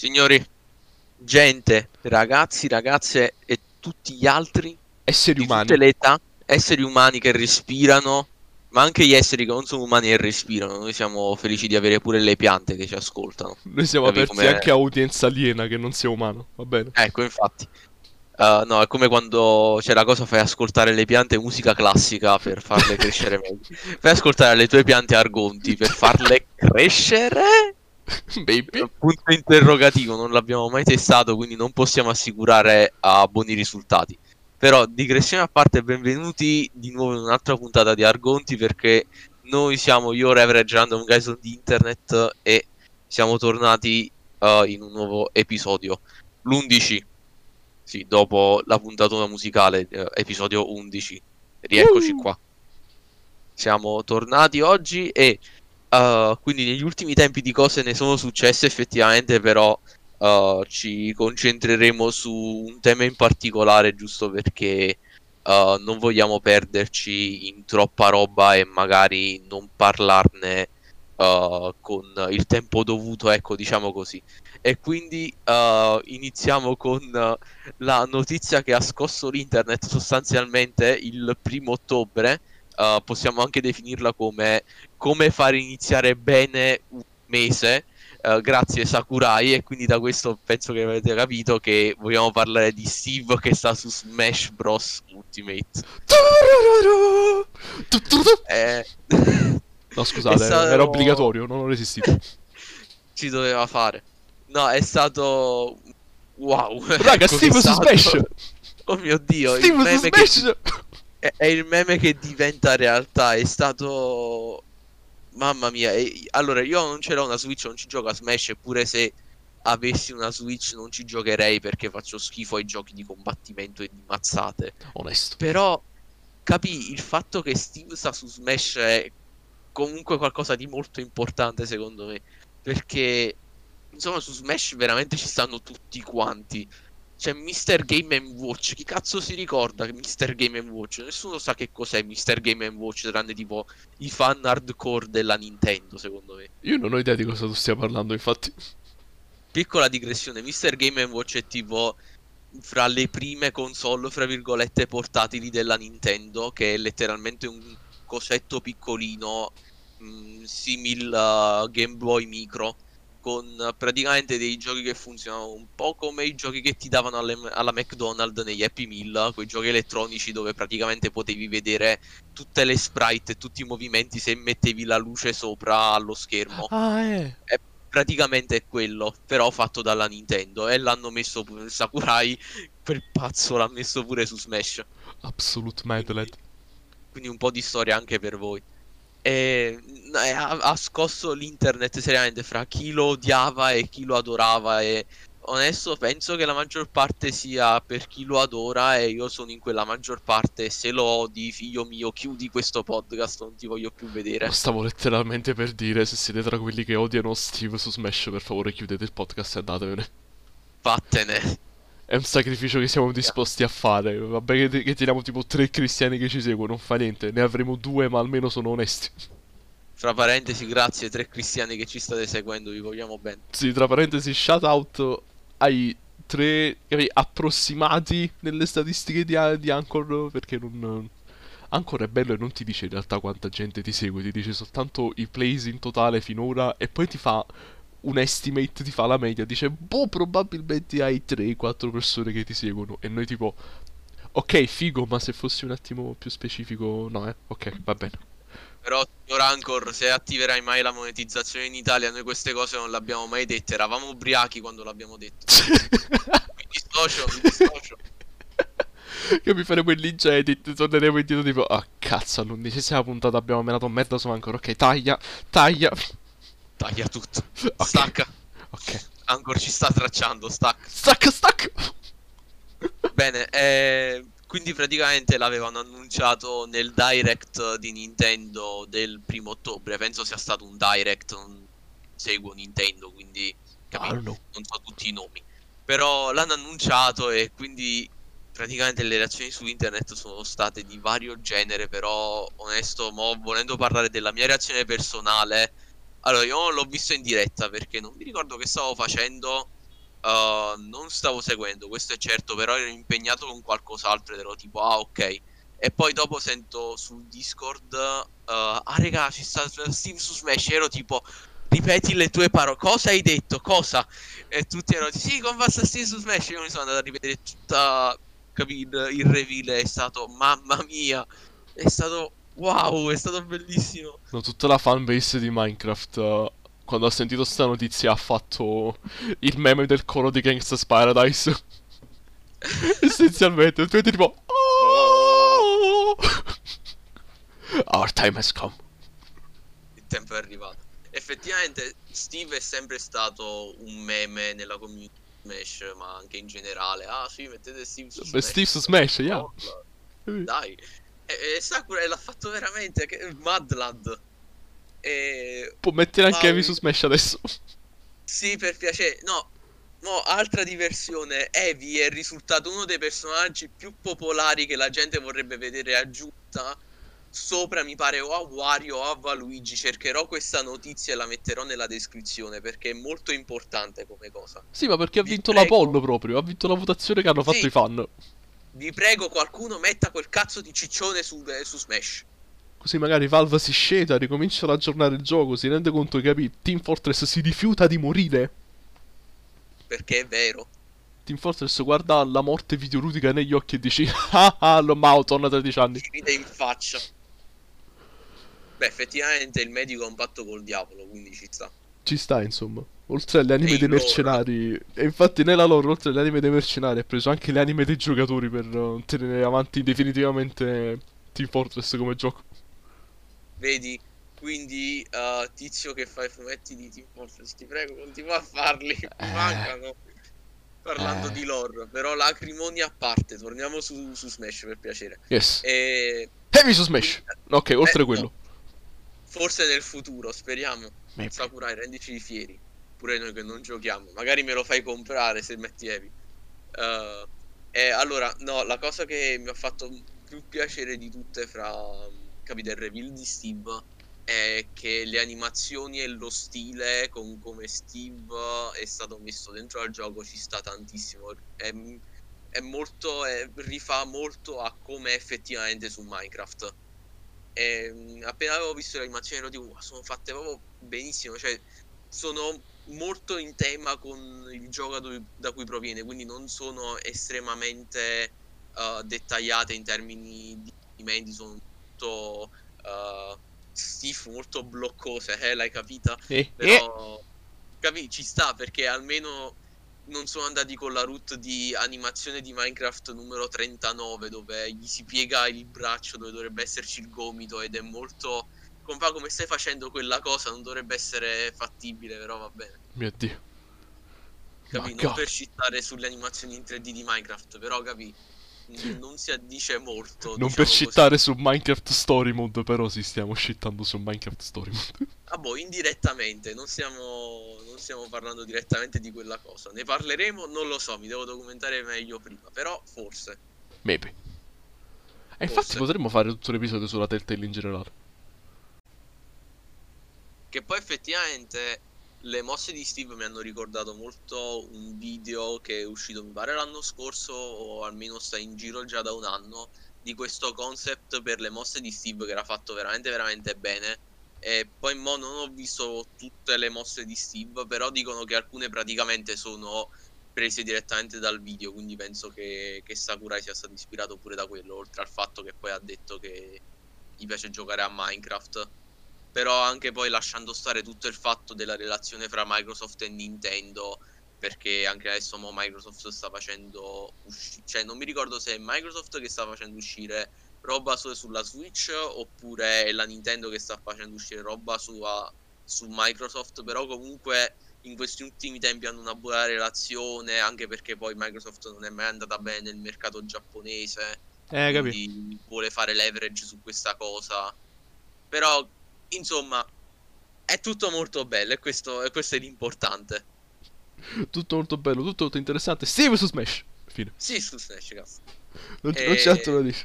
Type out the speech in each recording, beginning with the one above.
Signori, gente, ragazzi, ragazze e tutti gli altri Esseri di umani. tutte le età, esseri umani che respirano, ma anche gli esseri che non sono umani e respirano. Noi siamo felici di avere pure le piante che ci ascoltano. Noi siamo Capi aperti com'è? anche a udienza aliena che non sia umano, va bene? Ecco, infatti. Uh, no, è come quando c'è la cosa, fai ascoltare le piante musica classica per farle crescere meglio. Fai ascoltare le tue piante argonti per farle crescere? Baby. Punto interrogativo, non l'abbiamo mai testato, quindi non possiamo assicurare a buoni risultati. Però, digressione a parte, benvenuti di nuovo in un'altra puntata di Argonti perché noi siamo io, Reverend Random Guys on the Internet e siamo tornati uh, in un nuovo episodio. L'11, sì, dopo la puntatona musicale, eh, episodio 11. Rieccoci qua. Siamo tornati oggi e Uh, quindi negli ultimi tempi di cose ne sono successe effettivamente, però uh, ci concentreremo su un tema in particolare, giusto perché uh, non vogliamo perderci in troppa roba e magari non parlarne con il tempo dovuto, ecco, diciamo così. E quindi iniziamo con la notizia che ha scosso l'internet sostanzialmente il primo ottobre. Uh, possiamo anche definirla come come fare iniziare bene un mese. uh, grazie Sakurai e quindi da questo penso che avete capito che vogliamo parlare di Steve che sta su Smash Bros Ultimate. Eh, No, scusate, stato- era obbligatorio, non ho resistito. ci doveva fare. No, è stato wow. Raga, Ecco, Steve su Smash! Oh mio dio, Steve su meme che- Smash! è, è il meme che diventa realtà. È stato. Mamma mia. e- allora, io non ce l'ho una Switch, non ci gioco a Smash. Eppure, se avessi una Switch, non ci giocherei perché faccio schifo ai giochi di combattimento e di mazzate. Onesto. Però, capì il fatto che Steve sta su Smash è comunque qualcosa di molto importante, secondo me. Perché, insomma, su Smash veramente ci stanno tutti quanti. C'è Mr. Game Watch. Chi cazzo si ricorda che Mr. Game Watch? Nessuno sa che cos'è Mr. Game Watch, tranne tipo i fan hardcore della Nintendo, secondo me. Io non ho idea di cosa tu stia parlando, infatti. Piccola digressione, Mr. Game Watch è tipo fra le prime console, fra virgolette, portatili della Nintendo, che è letteralmente un cosetto piccolino, mh, simil a Game Boy Micro, con praticamente dei giochi che funzionano un po' come i giochi che ti davano alle- alla McDonald's negli Happy Meal, quei giochi elettronici dove praticamente potevi vedere tutte le sprite e tutti i movimenti se mettevi la luce sopra allo schermo Ah, eh. praticamente è quello, però fatto dalla Nintendo. E l'hanno messo pure Sakurai, quel pazzo l'ha messo pure su Smash. Absolute Madled. Quindi un po' di storia anche per voi. E ha, ha scosso l'internet seriamente fra chi lo odiava e chi lo adorava. E onesto, penso che la maggior parte sia per chi lo adora. E io sono in quella maggior parte. Se lo odi, figlio mio, chiudi questo podcast, non ti voglio più vedere. Lo stavo letteralmente per dire, se siete tra quelli che odiano Steve su Smash, per favore chiudete il podcast e andatevene. Vattene. È un sacrificio che siamo disposti a fare. Vabbè che, che teniamo tipo tre cristiani che ci seguono, non fa niente. Ne avremo due, ma almeno sono onesti. Fra parentesi, grazie ai tre cristiani che ci state seguendo, vi vogliamo bene. Sì, tra parentesi, shout out ai tre capi, approssimati nelle statistiche di, di Anchor, perché non... Anchor è bello e non ti dice in realtà quanta gente ti segue, ti dice soltanto i plays in totale finora e poi ti fa un estimate, ti fa la media, dice boh probabilmente hai 3-4 persone che ti seguono e noi tipo ok figo ma se fossi un attimo più specifico no eh, ok va bene. Però, signor Anchor, se attiverai mai la monetizzazione in Italia, noi queste cose non le abbiamo mai dette. Eravamo ubriachi quando l'abbiamo detto. Mi dissocio, mi dissocio. Che mi faremo il lynch edit, torneremo indietro tipo Ah cazzo, all'undicesima puntata abbiamo menato merda su Anchor, ok taglia, taglia Taglia tutto. Ok. Stacca. Ok, Anchor ci sta tracciando, stacca. stacca, stacca Bene, eh, quindi praticamente l'avevano annunciato nel direct di Nintendo del primo ottobre. Penso sia stato un direct, non seguo Nintendo, quindi capito? non so tutti i nomi. Però l'hanno annunciato e quindi praticamente le reazioni su internet sono state di vario genere, però onesto, mo, volendo parlare della mia reazione personale, allora io l'ho visto in diretta perché non mi ricordo che stavo facendo uh, non stavo seguendo, questo è certo, però ero impegnato con qualcos'altro ed ero tipo, ah ok. E poi dopo sento sul Discord, uh, ah regà, ci sta Steve su Smash, ero tipo, ripeti le tue parole, cosa hai detto, cosa? E tutti erano, sì, con basta Steve su Smash, io mi sono andato a ripetere tutta, capito, il reveal è stato, mamma mia, è stato, wow, è stato bellissimo. No, tutta la fanbase di Minecraft... Uh quando ha sentito sta notizia ha fatto il meme del coro di Gangsta's Paradise. Essenzialmente, tu tipo... Oh! Our time has come. Il tempo è arrivato. Effettivamente Steve è sempre stato un meme nella community Smash, ma anche in generale. Ah sì, mettete Steve su Smash. Steve su Smash, yeah. Dai. E, e Sakura l'ha fatto veramente, che... Madlad. E... Può mettere anche Evi su Smash adesso. Sì, per piacere. No, no, altra diversione. Evi è risultato uno dei personaggi più popolari che la gente vorrebbe vedere aggiunta. Sopra mi pare o a Wario o a Valuigi. Cercherò questa notizia e la metterò nella descrizione perché è molto importante come cosa. Sì, ma perché ha Vi vinto prego... la poll proprio. Ha vinto la votazione che hanno fatto sì. i fan. Vi prego, qualcuno metta quel cazzo di ciccione su, eh, su Smash. Così magari Valve si sceta, ricomincia ad aggiornare il gioco, si rende conto che capì, Team Fortress si rifiuta di morire. Perché è vero. Team Fortress guarda la morte videoludica negli occhi e dici Ah ah, lo Mao torna 13 anni. Ti ride in faccia. Beh, effettivamente il medico ha un patto col diavolo, quindi ci sta. Ci sta, insomma. Oltre alle anime dei lore. mercenari. E infatti nella loro, oltre alle anime dei mercenari, ha preso anche le anime dei giocatori per uh, tenere avanti definitivamente Team Fortress come gioco. Vedi? Quindi uh, tizio che fa i fumetti di Team Fortress, ti prego, continua a farli, mi eh. mancano. Parlando eh. di lore, però lacrimonia a parte, torniamo su, su Smash per piacere. Yes. E... Heavy su Smash! Ok, oltre eh, quello. No. Forse nel futuro, speriamo. Maybe. Sakurai, rendici fieri. Pure noi che non giochiamo. Magari me lo fai comprare se metti Heavy. Uh, e allora, no, la cosa che mi ha fatto più piacere di tutte fra capite il reveal di Steve è che le animazioni e lo stile con come Steve è stato messo dentro al gioco ci sta tantissimo è, è molto è, rifà molto a come effettivamente su Minecraft e, appena avevo visto le animazioni ero tipo sono fatte proprio benissimo cioè sono molto in tema con il gioco da cui proviene quindi non sono estremamente uh, dettagliate in termini di movimenti sono molto uh, stiff, molto bloccose, eh, l'hai capita? Sì. Però eh. capi, ci sta perché almeno non sono andati con la route di animazione di Minecraft numero 39 dove gli si piega il braccio dove dovrebbe esserci il gomito ed è molto compa come stai facendo quella cosa non dovrebbe essere fattibile però va bene. Mio dio. Capi non per citare sulle animazioni in 3D di Minecraft però capi non si addice molto. Non diciamo per scittare su Minecraft Story Mode, però si stiamo scittando su Minecraft Story Mode. Ah boh, indirettamente, non stiamo, non stiamo parlando direttamente di quella cosa. Ne parleremo, non lo so, mi devo documentare meglio prima, però forse. Maybe. E infatti potremmo fare tutto l'episodio sulla Telltale in generale. Che poi effettivamente le mosse di Steve mi hanno ricordato molto un video che è uscito mi pare l'anno scorso o almeno sta in giro già da un anno di questo concept per le mosse di Steve che era fatto veramente veramente bene. E poi mo non ho visto tutte le mosse di Steve però dicono che alcune praticamente sono prese direttamente dal video quindi penso che, che Sakurai sia stato ispirato pure da quello oltre al fatto che poi ha detto che gli piace giocare a Minecraft però anche poi lasciando stare tutto il fatto della relazione fra Microsoft e Nintendo perché anche adesso Microsoft sta facendo uscire cioè non mi ricordo se è Microsoft che sta facendo uscire roba su- sulla Switch oppure è la Nintendo che sta facendo uscire roba sua, su Microsoft però comunque in questi ultimi tempi hanno una buona relazione anche perché poi Microsoft non è mai andata bene nel mercato giapponese eh, quindi vuole fare leverage su questa cosa. Però Insomma, è tutto molto bello e questo, e questo è l'importante. Tutto molto bello, tutto molto interessante. Sì, su Smash. Fine. Sì, su Smash, cazzo. Non, e... non c'è altro da dire.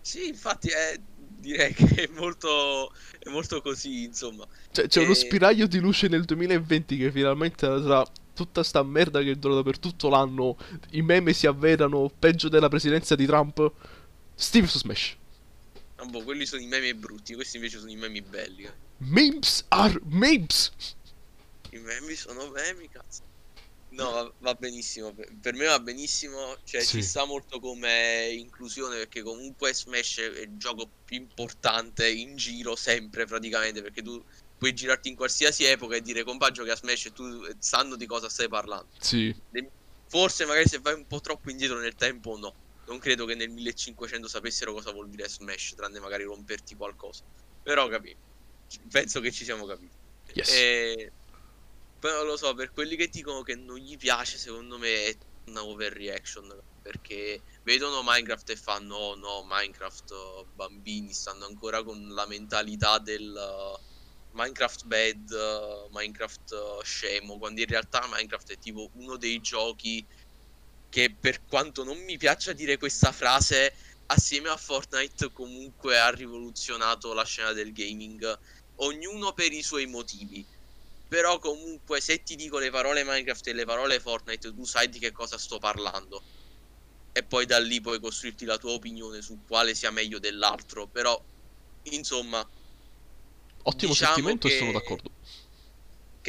Sì, infatti è, direi che è molto, è molto così, insomma. Cioè, c'è e... uno spiraglio di luce nel 2020 che finalmente tra tutta sta merda che è durata per tutto l'anno, i meme si avverano peggio della presidenza di Trump. Steve su Smash. Ah, boh, quelli sono i meme brutti, questi invece sono i meme belli. eh. Memes are memes. I meme sono meme, cazzo. No, va, va benissimo. Per per me va benissimo. Cioè, Sì. ci sta molto come inclusione perché comunque Smash è il gioco più importante in giro sempre praticamente perché tu puoi girarti in qualsiasi epoca e dire compà giochi a Smash e tu eh, sanno di cosa stai parlando. Sì. Forse magari se vai un po' troppo indietro nel tempo no. Non credo che nel 1500 sapessero cosa vuol dire Smash, tranne magari romperti qualcosa. Però capì. Penso che ci siamo capiti. Yes. E... Poi non lo so, per quelli che dicono che non gli piace, secondo me è una overreaction. Perché vedono Minecraft e fanno, oh no, Minecraft, eh, bambini, stanno ancora con la mentalità del eh, Minecraft bad, eh, Minecraft scemo, quando in realtà Minecraft è tipo uno dei giochi che per quanto non mi piaccia dire questa frase, assieme a Fortnite comunque ha rivoluzionato la scena del gaming, ognuno per i suoi motivi. Però comunque se ti dico le parole Minecraft e le parole Fortnite, tu sai di che cosa sto parlando. E poi da lì puoi costruirti la tua opinione su quale sia meglio dell'altro. Però, insomma, Ottimo diciamo sentimento e che- sono d'accordo.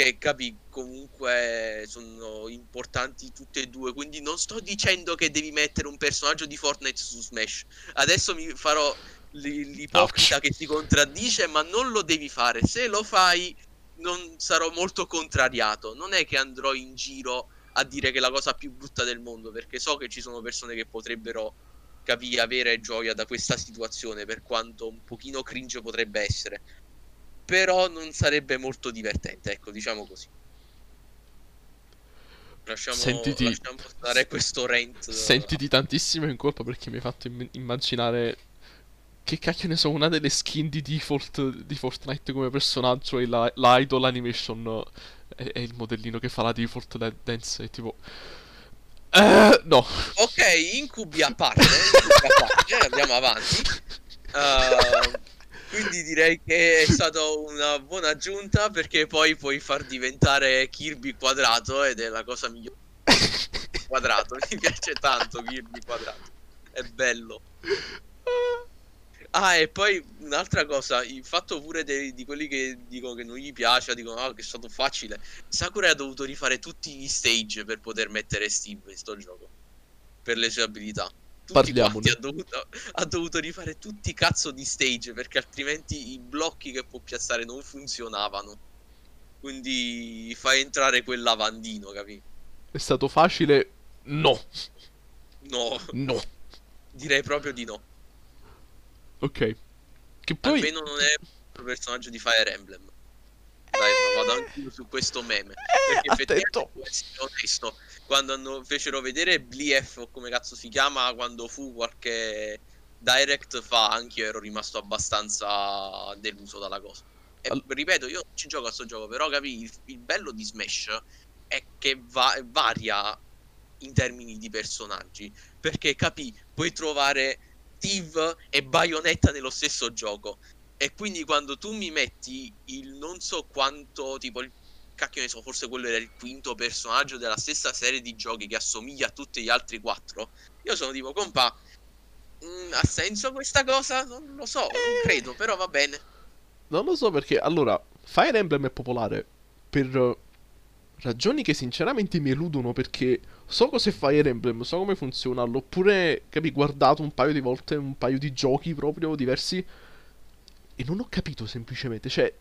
Che capi comunque sono importanti tutte e due quindi non sto dicendo che devi mettere un personaggio di Fortnite su Smash. Adesso mi farò l'i- l'ipocrita che ti contraddice ma non lo devi fare. Se lo fai non sarò molto contrariato. Non è che andrò in giro a dire che è la cosa più brutta del mondo perché so che ci sono persone che potrebbero capire avere gioia da questa situazione per quanto un pochino cringe potrebbe essere però non sarebbe molto divertente, ecco, diciamo così. Lasciamo, Sentiti- lasciamo stare questo rant. Sentiti tantissimo in colpa perché mi hai fatto im- immaginare che cacchio ne so, una delle skin di default di Fortnite come personaggio è la, la idol animation è, è il modellino che fa la default da- dance è tipo eh, no Ok, incubi a parte, incubi a parte, andiamo avanti. Uh, quindi direi che è stata una buona aggiunta perché poi puoi far diventare Kirby quadrato ed è la cosa migliore. Quadrato, mi piace tanto Kirby quadrato. È bello. Ah, e poi un'altra cosa, il fatto pure dei- di quelli che dicono che non gli piace, dicono ah, che è stato facile. Sakurai ha dovuto rifare tutti gli stage per poter mettere Steve in sto gioco. Per le sue abilità. Parliamone. ha dovuto, ha dovuto rifare tutti i cazzo di stage perché altrimenti i blocchi che può piazzare non funzionavano. Quindi fai entrare quel lavandino, capi? è stato facile no No, no direi proprio di no. ok che poi Almeno non è un personaggio di Fire Emblem. Dai, ma vado anch'io su questo meme. Perché eh, effettivamente, attento onesto, quando hanno- fecero vedere Blief, o come cazzo si chiama, quando fu qualche direct fa, anch'io ero rimasto abbastanza deluso dalla cosa. E Al- ripeto, io ci gioco a sto gioco, però capi, il, il bello di Smash è che va- varia in termini di personaggi. Perché capi, puoi trovare Steve e Bayonetta nello stesso gioco. E quindi quando tu mi metti il non so quanto, tipo il cacchio ne so, forse quello era il quinto personaggio della stessa serie di giochi che assomiglia a tutti gli altri quattro, io sono tipo, compa, mm, ha senso questa cosa? Non lo so, non credo, però va bene. Non lo so perché, allora, Fire Emblem è popolare per eh, ragioni che sinceramente mi eludono perché so cos'è Fire Emblem, so come funziona, l'ho pure, capi, guardato un paio di volte, un paio di giochi proprio diversi e non ho capito semplicemente, cioè,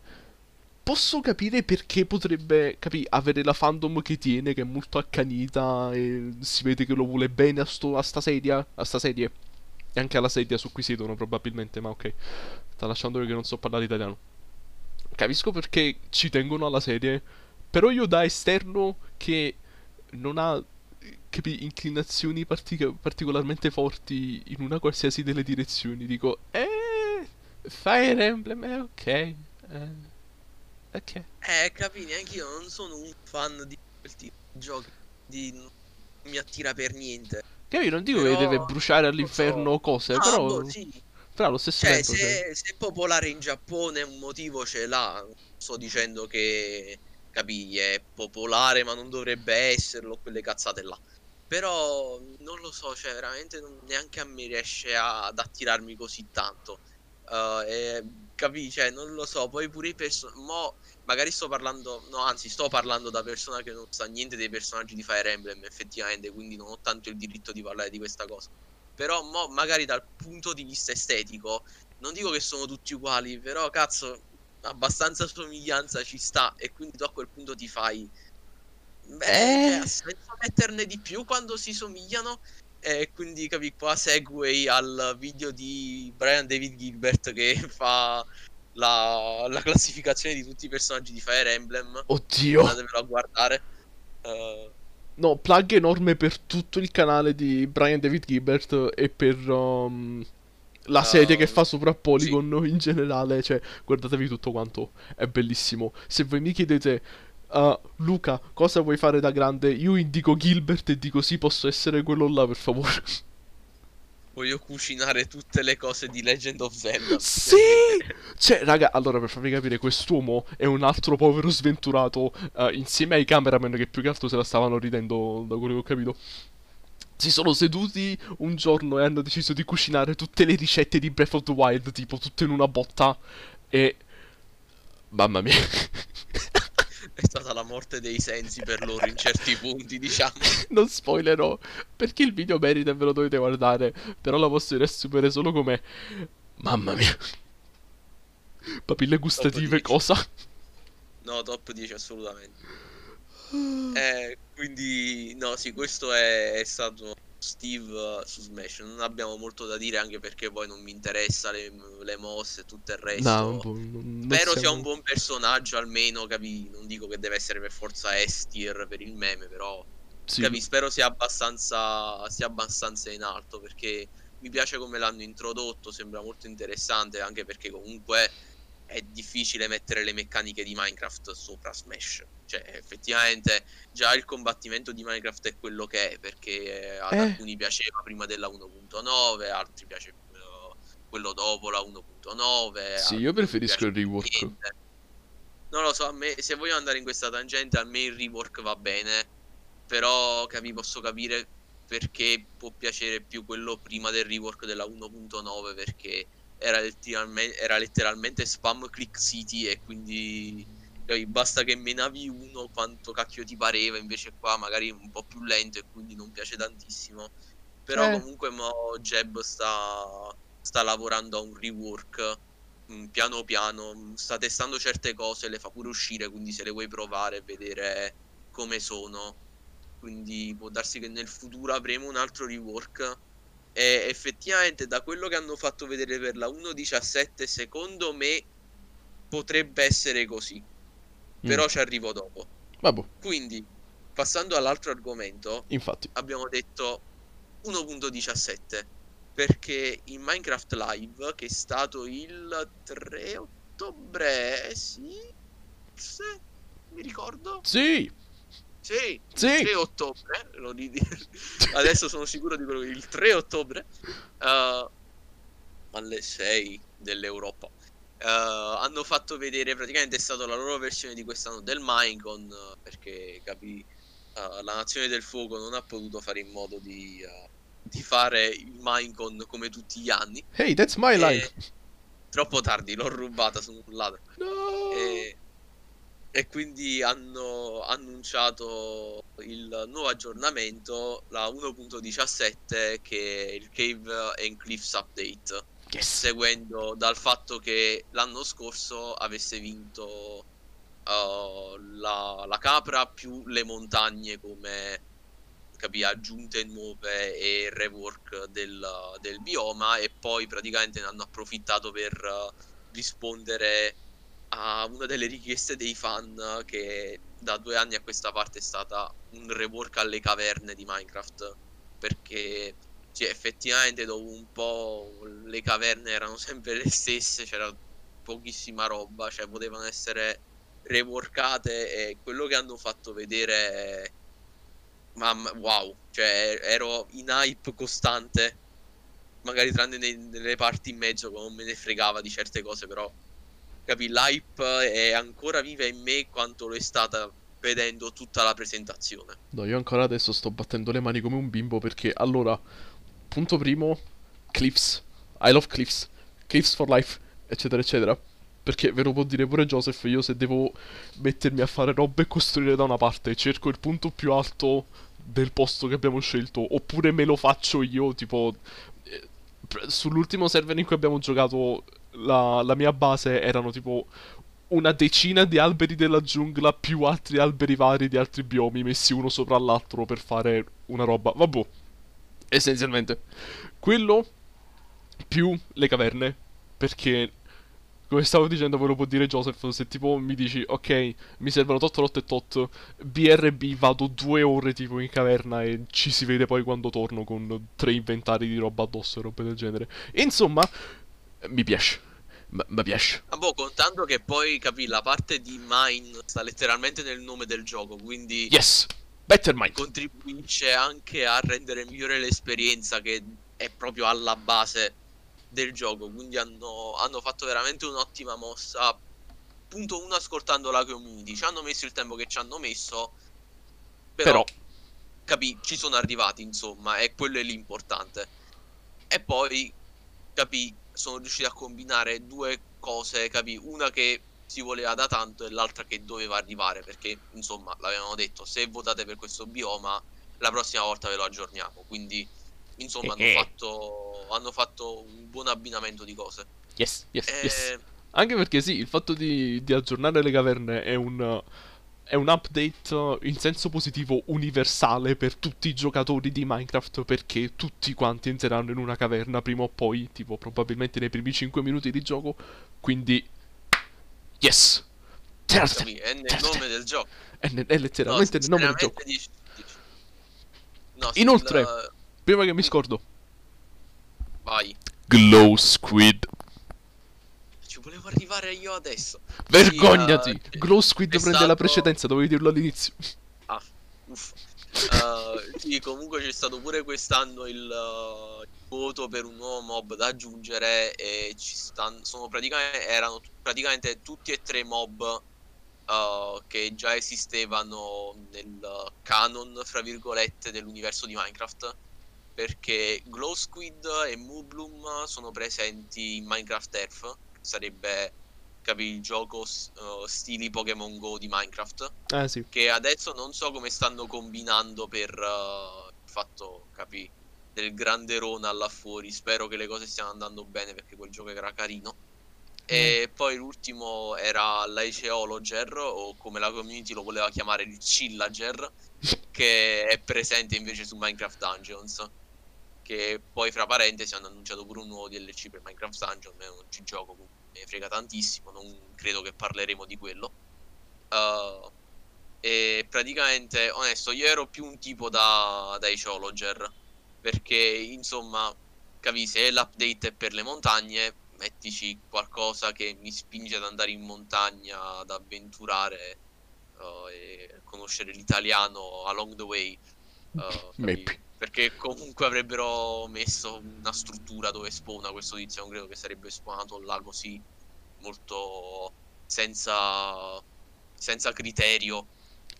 posso capire perché potrebbe, capi, avere la fandom che tiene, che è molto accanita e si vede che lo vuole bene a, sto, a sta sedia, a sta serie. E anche alla sedia su cui siedono probabilmente, ma ok. Sta lasciando che non so parlare italiano. Capisco perché ci tengono alla serie, però io da esterno che non ha capi, inclinazioni partica- particolarmente forti in una qualsiasi delle direzioni, dico, eh, Fire Emblem, eh, ok. Eh, ok. Eh, capì, anche io non sono un fan di quel tipo di giochi, di... non mi attira per niente. Capi, non dico che Però, deve bruciare all'inferno so. cose, Ah, però, boh, sì. però allo stesso Cioè, tempo, cioè, se, se è popolare in Giappone un motivo ce l'ha. Sto dicendo che capì, è popolare ma non dovrebbe esserlo, quelle cazzate là. Però non lo so, cioè veramente non, neanche a me riesce a, ad attirarmi così tanto. Uh, e, capì, cioè non lo so, poi pure i personaggi... magari sto parlando, no anzi sto parlando da persona che non sa niente dei personaggi di Fire Emblem effettivamente, quindi non ho tanto il diritto di parlare di questa cosa. Però mo, magari dal punto di vista estetico, non dico che sono tutti uguali, però cazzo, abbastanza somiglianza ci sta e quindi tu a quel punto ti fai beh eh. ha senso metterne di più quando si somigliano e quindi capi qua segue al video di Brian David Gilbert che fa la, la, classificazione di tutti i personaggi di Fire Emblem oddio andatevelo a guardare uh, no plug enorme per tutto il canale di Brian David Gilbert e per um, la serie uh, che fa sopra Polygon sì. in generale, cioè, guardatevi tutto quanto, è bellissimo. Se voi mi chiedete, uh, Luca, cosa vuoi fare da grande? Io indico Gilbert e dico sì, posso essere quello là, per favore. Voglio cucinare tutte le cose di Legend of Zelda. Sì! Cioè, raga, allora per farvi capire, quest'uomo è un altro povero sventurato uh, insieme ai cameraman che più che altro se la stavano ridendo da quello che ho capito si sono seduti un giorno e hanno deciso di cucinare tutte le ricette di Breath of the Wild, tipo tutte in una botta. E. Mamma mia. È stata la morte dei sensi per loro in certi punti, diciamo. non spoilerò, perché il video merita e ve lo dovete guardare. Però la posso riassumere solo come. Mamma mia. Papille gustative, cosa? No, top 10 assolutamente. Eh, quindi, no, sì, questo è, è stato Steve su Smash. Non abbiamo molto da dire anche perché poi non mi interessa le, le mosse e tutto il resto. No, non, Spero siamo... sia un buon personaggio almeno, capi? Non dico che deve essere per forza S tier per il meme, però sì. capi? Spero sia abbastanza, sia abbastanza in alto perché mi piace come l'hanno introdotto, sembra molto interessante anche perché comunque è difficile mettere le meccaniche di Minecraft sopra Smash. Cioè, effettivamente già il combattimento di Minecraft è quello che è, perché ad eh. alcuni piaceva prima della 1.9, altri piace uh, quello dopo la 1.9. Sì, io preferisco il rework. Niente. Non lo so, a me, se voglio andare in questa tangente, a me il rework va bene, però capi, posso capire perché può piacere più quello prima del rework della 1.9, perché era letteralmente, era letteralmente spam click city e quindi basta che menavi uno quanto cacchio ti pareva, invece qua magari un po' più lento e quindi non piace tantissimo. Però eh. comunque mo Jeb sta, sta lavorando a un rework mm, piano piano, sta testando certe cose, le fa pure uscire, quindi se le vuoi provare e vedere come sono. Quindi può darsi che nel futuro avremo un altro rework e effettivamente da quello che hanno fatto vedere per la 1.17 secondo me potrebbe essere così. Mm. Però ci arrivo dopo. Vabbè. Quindi, passando all'altro argomento, Infatti. abbiamo detto 1.17 perché in Minecraft Live che è stato il 3 ottobre, eh, sì, se mi ricordo. Sì. Sì, sì. 3 ottobre, adesso sono sicuro di quello che il 3 ottobre uh, alle 6 dell'Europa uh, hanno fatto vedere praticamente è stata la loro versione di quest'anno del Minecon perché capì uh, la nazione del fuoco non ha potuto fare in modo di, di fare il Minecon come tutti gli anni. Hey, that's my e... life. Troppo tardi, l'ho rubata, sono un ladro. No. E e quindi hanno annunciato il nuovo aggiornamento, la 1.17 che è il Cave and Cliffs Update, yes. seguendo dal fatto che l'anno scorso avesse vinto uh, la, la, capra più le montagne come capì, aggiunte nuove e rework del, del bioma e poi praticamente ne hanno approfittato per uh, rispondere a una delle richieste dei fan che da due anni a questa parte è stata un rework alle caverne di Minecraft. Perché cioè, effettivamente dopo un po' le caverne erano sempre le stesse c'era pochissima roba cioè potevano essere reworkate e quello che hanno fatto vedere mamma wow cioè ero in hype costante. Magari tranne nelle parti in mezzo non me ne fregava di certe cose però capì, l'hype è ancora viva in me quanto lo è stata vedendo tutta la presentazione. No, io ancora adesso sto battendo le mani come un bimbo perché allora, punto primo, Cliffs. I love Cliffs. Cliffs for life, eccetera, eccetera. Perché ve lo può dire pure Joseph, io se devo mettermi a fare robe e costruire da una parte, cerco il punto più alto del posto che abbiamo scelto, oppure me lo faccio io, tipo... eh, Sull'ultimo server in cui abbiamo giocato, la, la mia base erano tipo una decina di alberi della giungla più altri alberi vari di altri biomi messi uno sopra l'altro per fare una roba. Vabbè, essenzialmente. Quello più le caverne. Perché, come stavo dicendo, ve lo può dire Joseph, se tipo mi dici, ok, mi servono tot, tot e tot, BRB vado due ore tipo in caverna e ci si vede poi quando torno con tre inventari di roba addosso e robe del genere. Insomma, mi piace. Mi piace. Ah, boh, contando che poi capì la parte di mine sta letteralmente nel nome del gioco, quindi Yes! Better mind. contribuisce anche a rendere migliore l'esperienza che è proprio alla base del gioco. Quindi hanno, hanno fatto veramente un'ottima mossa. Punto uno, ascoltando la community. Ci hanno messo il tempo che ci hanno messo. Però, Però, capì, ci sono arrivati, insomma, e quello è l'importante. E poi, capì, sono riusciti a combinare due cose, capì, una che si voleva da tanto e l'altra che doveva arrivare, perché, insomma, l'avevamo detto, se votate per questo bioma, la prossima volta ve lo aggiorniamo, quindi, insomma, hanno Eh, eh. fatto, hanno fatto un buon abbinamento di cose. yes, yes, yes. Eh, Anche perché sì, il fatto di, di aggiornare le caverne è un, è un update in senso positivo universale per tutti i giocatori di Minecraft perché tutti quanti entreranno in una caverna prima o poi, tipo probabilmente nei primi 5 minuti di gioco. Quindi, yes! Certo, capì, è nel nome del gioco. È, ne- è letteralmente No, nel nome del gioco. dici- dici. No, Inoltre- sul- Prima che mi scordo, Vai. Glow Squid. Volevo arrivare io adesso. Vergognati! Sì, eh, Glow Squid prende la stato- precedenza, dovevi dirlo all'inizio. Ah, uff. Eh, sì, comunque c'è stato pure quest'anno il, uh, il voto per un nuovo mob da aggiungere e ci stanno, sono praticamente, erano praticamente tutti e tre mob uh, che già esistevano nel uh, canon, fra virgolette, dell'universo di Minecraft. Perché Glow Squid e Moobloom sono presenti in Minecraft Earth, sarebbe, capi, il gioco uh, stili Pokémon Go di Minecraft Eh sì. che adesso non so come stanno combinando per uh, il fatto, capi, del grande Rona là fuori. Spero che le cose stiano andando bene perché quel gioco era carino. E poi l'ultimo era l'Iceologer, o come la community lo voleva chiamare il Chillager, che è presente invece su Minecraft Dungeons. Che poi, fra parentesi, hanno annunciato pure un nuovo DLC per Minecraft Dungeon. Non ci gioco, ne frega tantissimo. Non credo che parleremo di quello. Uh, e praticamente, onesto, io ero più un tipo da, da Ecologer. Perché, insomma, capi, se l'update è per le montagne, mettici qualcosa che mi spinge ad andare in montagna, ad avventurare uh, e conoscere l'italiano along the way. uh. Perché comunque avrebbero messo una struttura dove spawna questo tizio. Non credo che sarebbe spawnato là così molto senza, senza criterio.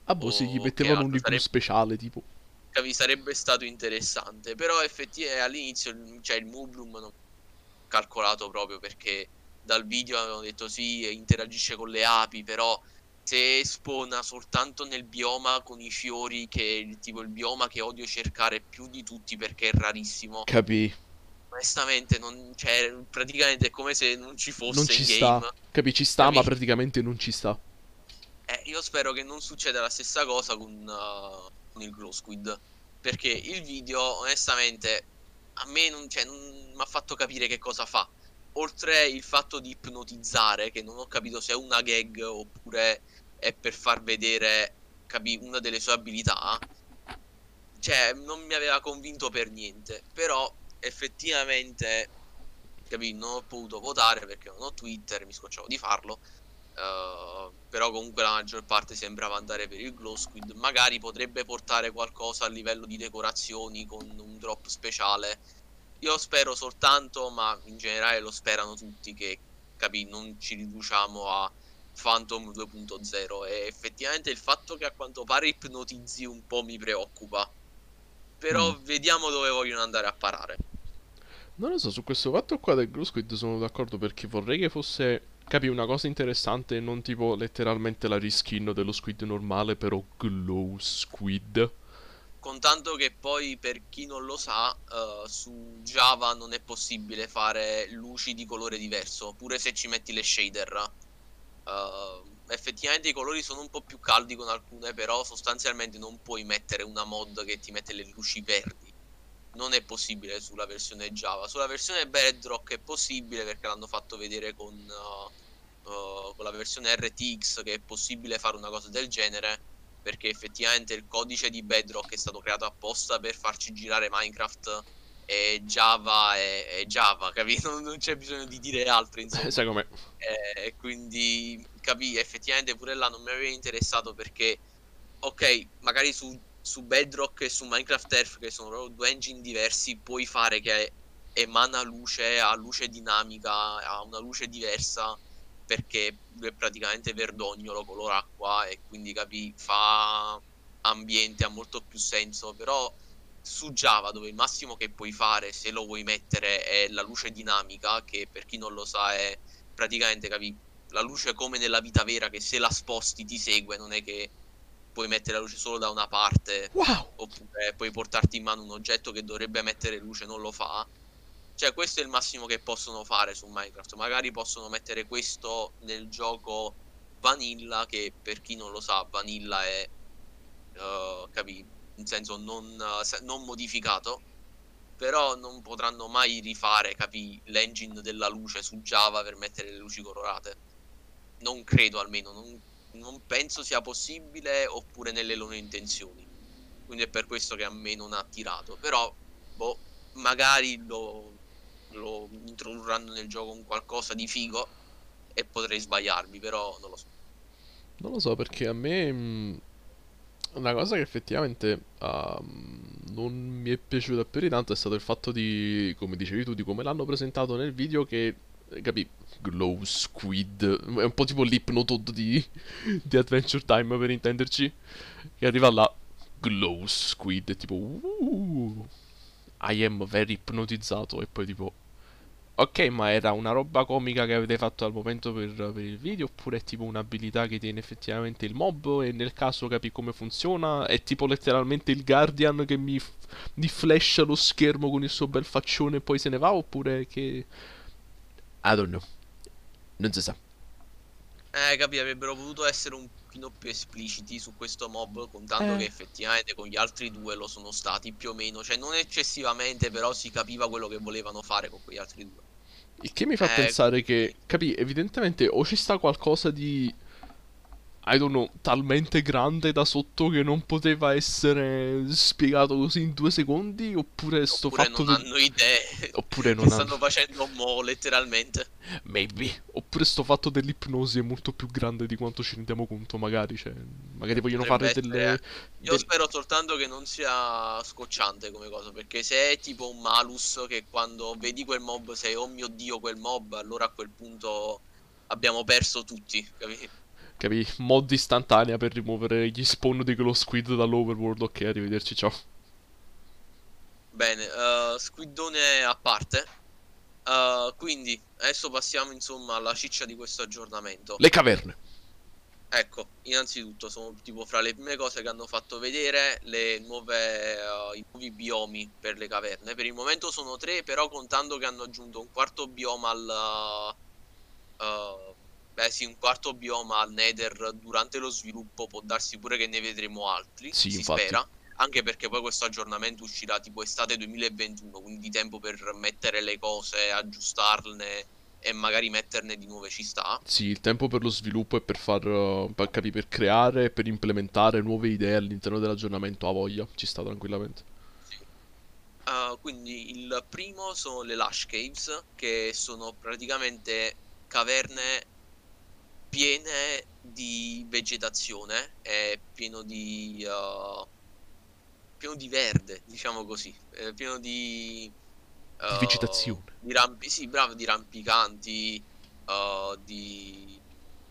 Ah boh, sì, gli mettevano un igloo sarebbe- speciale, tipo. Capi, sarebbe stato interessante. Però effettivamente all'inizio il- cioè, il Moobloom non calcolato proprio perché dal video avevano detto sì, interagisce con le api, però se spawna soltanto nel bioma con i fiori, che è il- tipo il bioma che odio cercare più di tutti perché è rarissimo. Capì? Onestamente, non, cioè, praticamente è come se non ci fosse Non ci in game. sta. Capì? Ci sta, ma Capì? praticamente non ci sta. Eh, io spero che non succeda la stessa cosa con, uh, con il Glow Squid. Perché il video, onestamente, a me non, cioè, non mi ha fatto capire che cosa fa. Oltre il fatto di ipnotizzare, che non ho capito se è una gag oppure è per far vedere, capì, una delle sue abilità. Cioè, non mi aveva convinto per niente. Però, effettivamente, capì, non ho potuto votare perché non ho Twitter, mi scocciavo di farlo. Uh, però comunque la maggior parte sembrava andare per il glow squid magari potrebbe portare qualcosa a livello di decorazioni con un drop speciale io spero soltanto ma in generale lo sperano tutti che capì? Non ci riduciamo a Phantom 2.0 e effettivamente il fatto che a quanto pare ipnotizzi un po' mi preoccupa. Però mm. vediamo dove vogliono andare a parare. Non lo so, su questo fatto qua del Glow Squid sono d'accordo perché vorrei che fosse, capi, una cosa interessante e non tipo letteralmente la reskin dello Squid normale, però Glow Squid. Contando che poi per chi non lo sa, uh, su Java non è possibile fare luci di colore diverso, pure se ci metti le shader. Uh, effettivamente i colori sono un po' più caldi con alcune, però sostanzialmente non puoi mettere una mod che ti mette le luci verdi. Non è possibile sulla versione Java. Sulla versione Bedrock è possibile perché l'hanno fatto vedere con, uh, uh, con la versione RTX che è possibile fare una cosa del genere perché effettivamente il codice di Bedrock è stato creato apposta per farci girare Minecraft e Java è, è Java, capito? Non c'è bisogno di dire altro, insomma. Sai com'è? E quindi, capì, effettivamente pure là non mi aveva interessato perché, ok, magari su, su Bedrock e su Minecraft Earth, che sono due engine diversi, puoi fare che emana luce, ha luce dinamica, ha una luce diversa, perché è praticamente verdognolo, color acqua, e quindi, capì, fa ambiente, ha molto più senso, però su Java dove il massimo che puoi fare se lo vuoi mettere è la luce dinamica che per chi non lo sa è praticamente capi la luce come nella vita vera che se la sposti ti segue non è che puoi mettere la luce solo da una parte wow. oppure puoi portarti in mano un oggetto che dovrebbe mettere luce non lo fa cioè questo è il massimo che possono fare su Minecraft magari possono mettere questo nel gioco Vanilla che per chi non lo sa Vanilla è uh, capi in senso non, non modificato, però non potranno mai rifare, capi, l'engine della luce su Java per mettere le luci colorate. Non credo almeno, non, non penso sia possibile oppure nelle loro intenzioni. Quindi è per questo che a me non ha attirato. Però, boh, magari lo, lo introdurranno nel gioco con qualcosa di figo e potrei sbagliarmi, però non lo so. Non lo so perché a me mh, una cosa che effettivamente uh, non mi è piaciuta più di tanto è stato il fatto di, come dicevi tu, di come l'hanno presentato nel video che, capi, Glow Squid, è un po' tipo l'Hypnotoad di, di Adventure Time per intenderci, che arriva là, Glow Squid, e tipo, uh, I am very ipnotizzato, e poi tipo, Ok, ma era una roba comica che avete fatto al momento per, per, il video oppure è tipo un'abilità che tiene effettivamente il mob e nel caso capi come funziona? È tipo letteralmente il Guardian che mi, mi flasha lo schermo con il suo bel faccione e poi se ne va oppure che... I don't know. Non si sa. Eh, capi, avrebbero potuto essere un pochino più espliciti su questo mob, contando eh. che effettivamente con gli altri due lo sono stati più o meno, cioè non eccessivamente, però si capiva quello che volevano fare con quegli altri due. Il che mi fa eh, pensare che, capi, evidentemente o ci sta qualcosa di I don't know, talmente grande da sotto che non poteva essere spiegato così in due secondi? Oppure sto oppure fatto non hanno idee. Oppure non stanno hanno... facendo mo letteralmente. Maybe. Oppure sto fatto dell'ipnosi è molto più grande di quanto ci rendiamo conto, magari. Cioè, magari vogliono Potrebbe fare essere... delle. Io del... spero soltanto che non sia scocciante come cosa. Perché se è tipo un malus che quando vedi quel mob sei oh mio dio quel mob, allora a quel punto abbiamo perso tutti, capito? Capi? Mod istantanea per rimuovere gli spawn di quello squid dall'overworld. Ok, arrivederci, ciao. Bene, uh, squidone a parte. Uh, quindi, adesso passiamo insomma alla ciccia di questo aggiornamento. Le caverne. Ecco, innanzitutto sono tipo fra le prime cose che hanno fatto vedere le nuove, uh, i nuovi biomi per le caverne. Per il momento sono tre, però contando che hanno aggiunto un quarto bioma al... Uh, Beh sì, un quarto bioma al Nether durante lo sviluppo può darsi pure che ne vedremo altri, sì, si infatti. spera. Anche perché poi questo aggiornamento uscirà tipo estate 2021, quindi di tempo per mettere le cose, aggiustarne e magari metterne di nuove ci sta. Sì, il tempo per lo sviluppo e per far per, per creare e per implementare nuove idee all'interno dell'aggiornamento a voglia, ci sta tranquillamente. Uh, quindi il primo sono le Lush Caves, che sono praticamente caverne piene di vegetazione, è pieno di, uh, pieno di verde, diciamo così, è pieno di, uh, di vegetazione. Di rampi, sì, bravo, di rampicanti. uh, di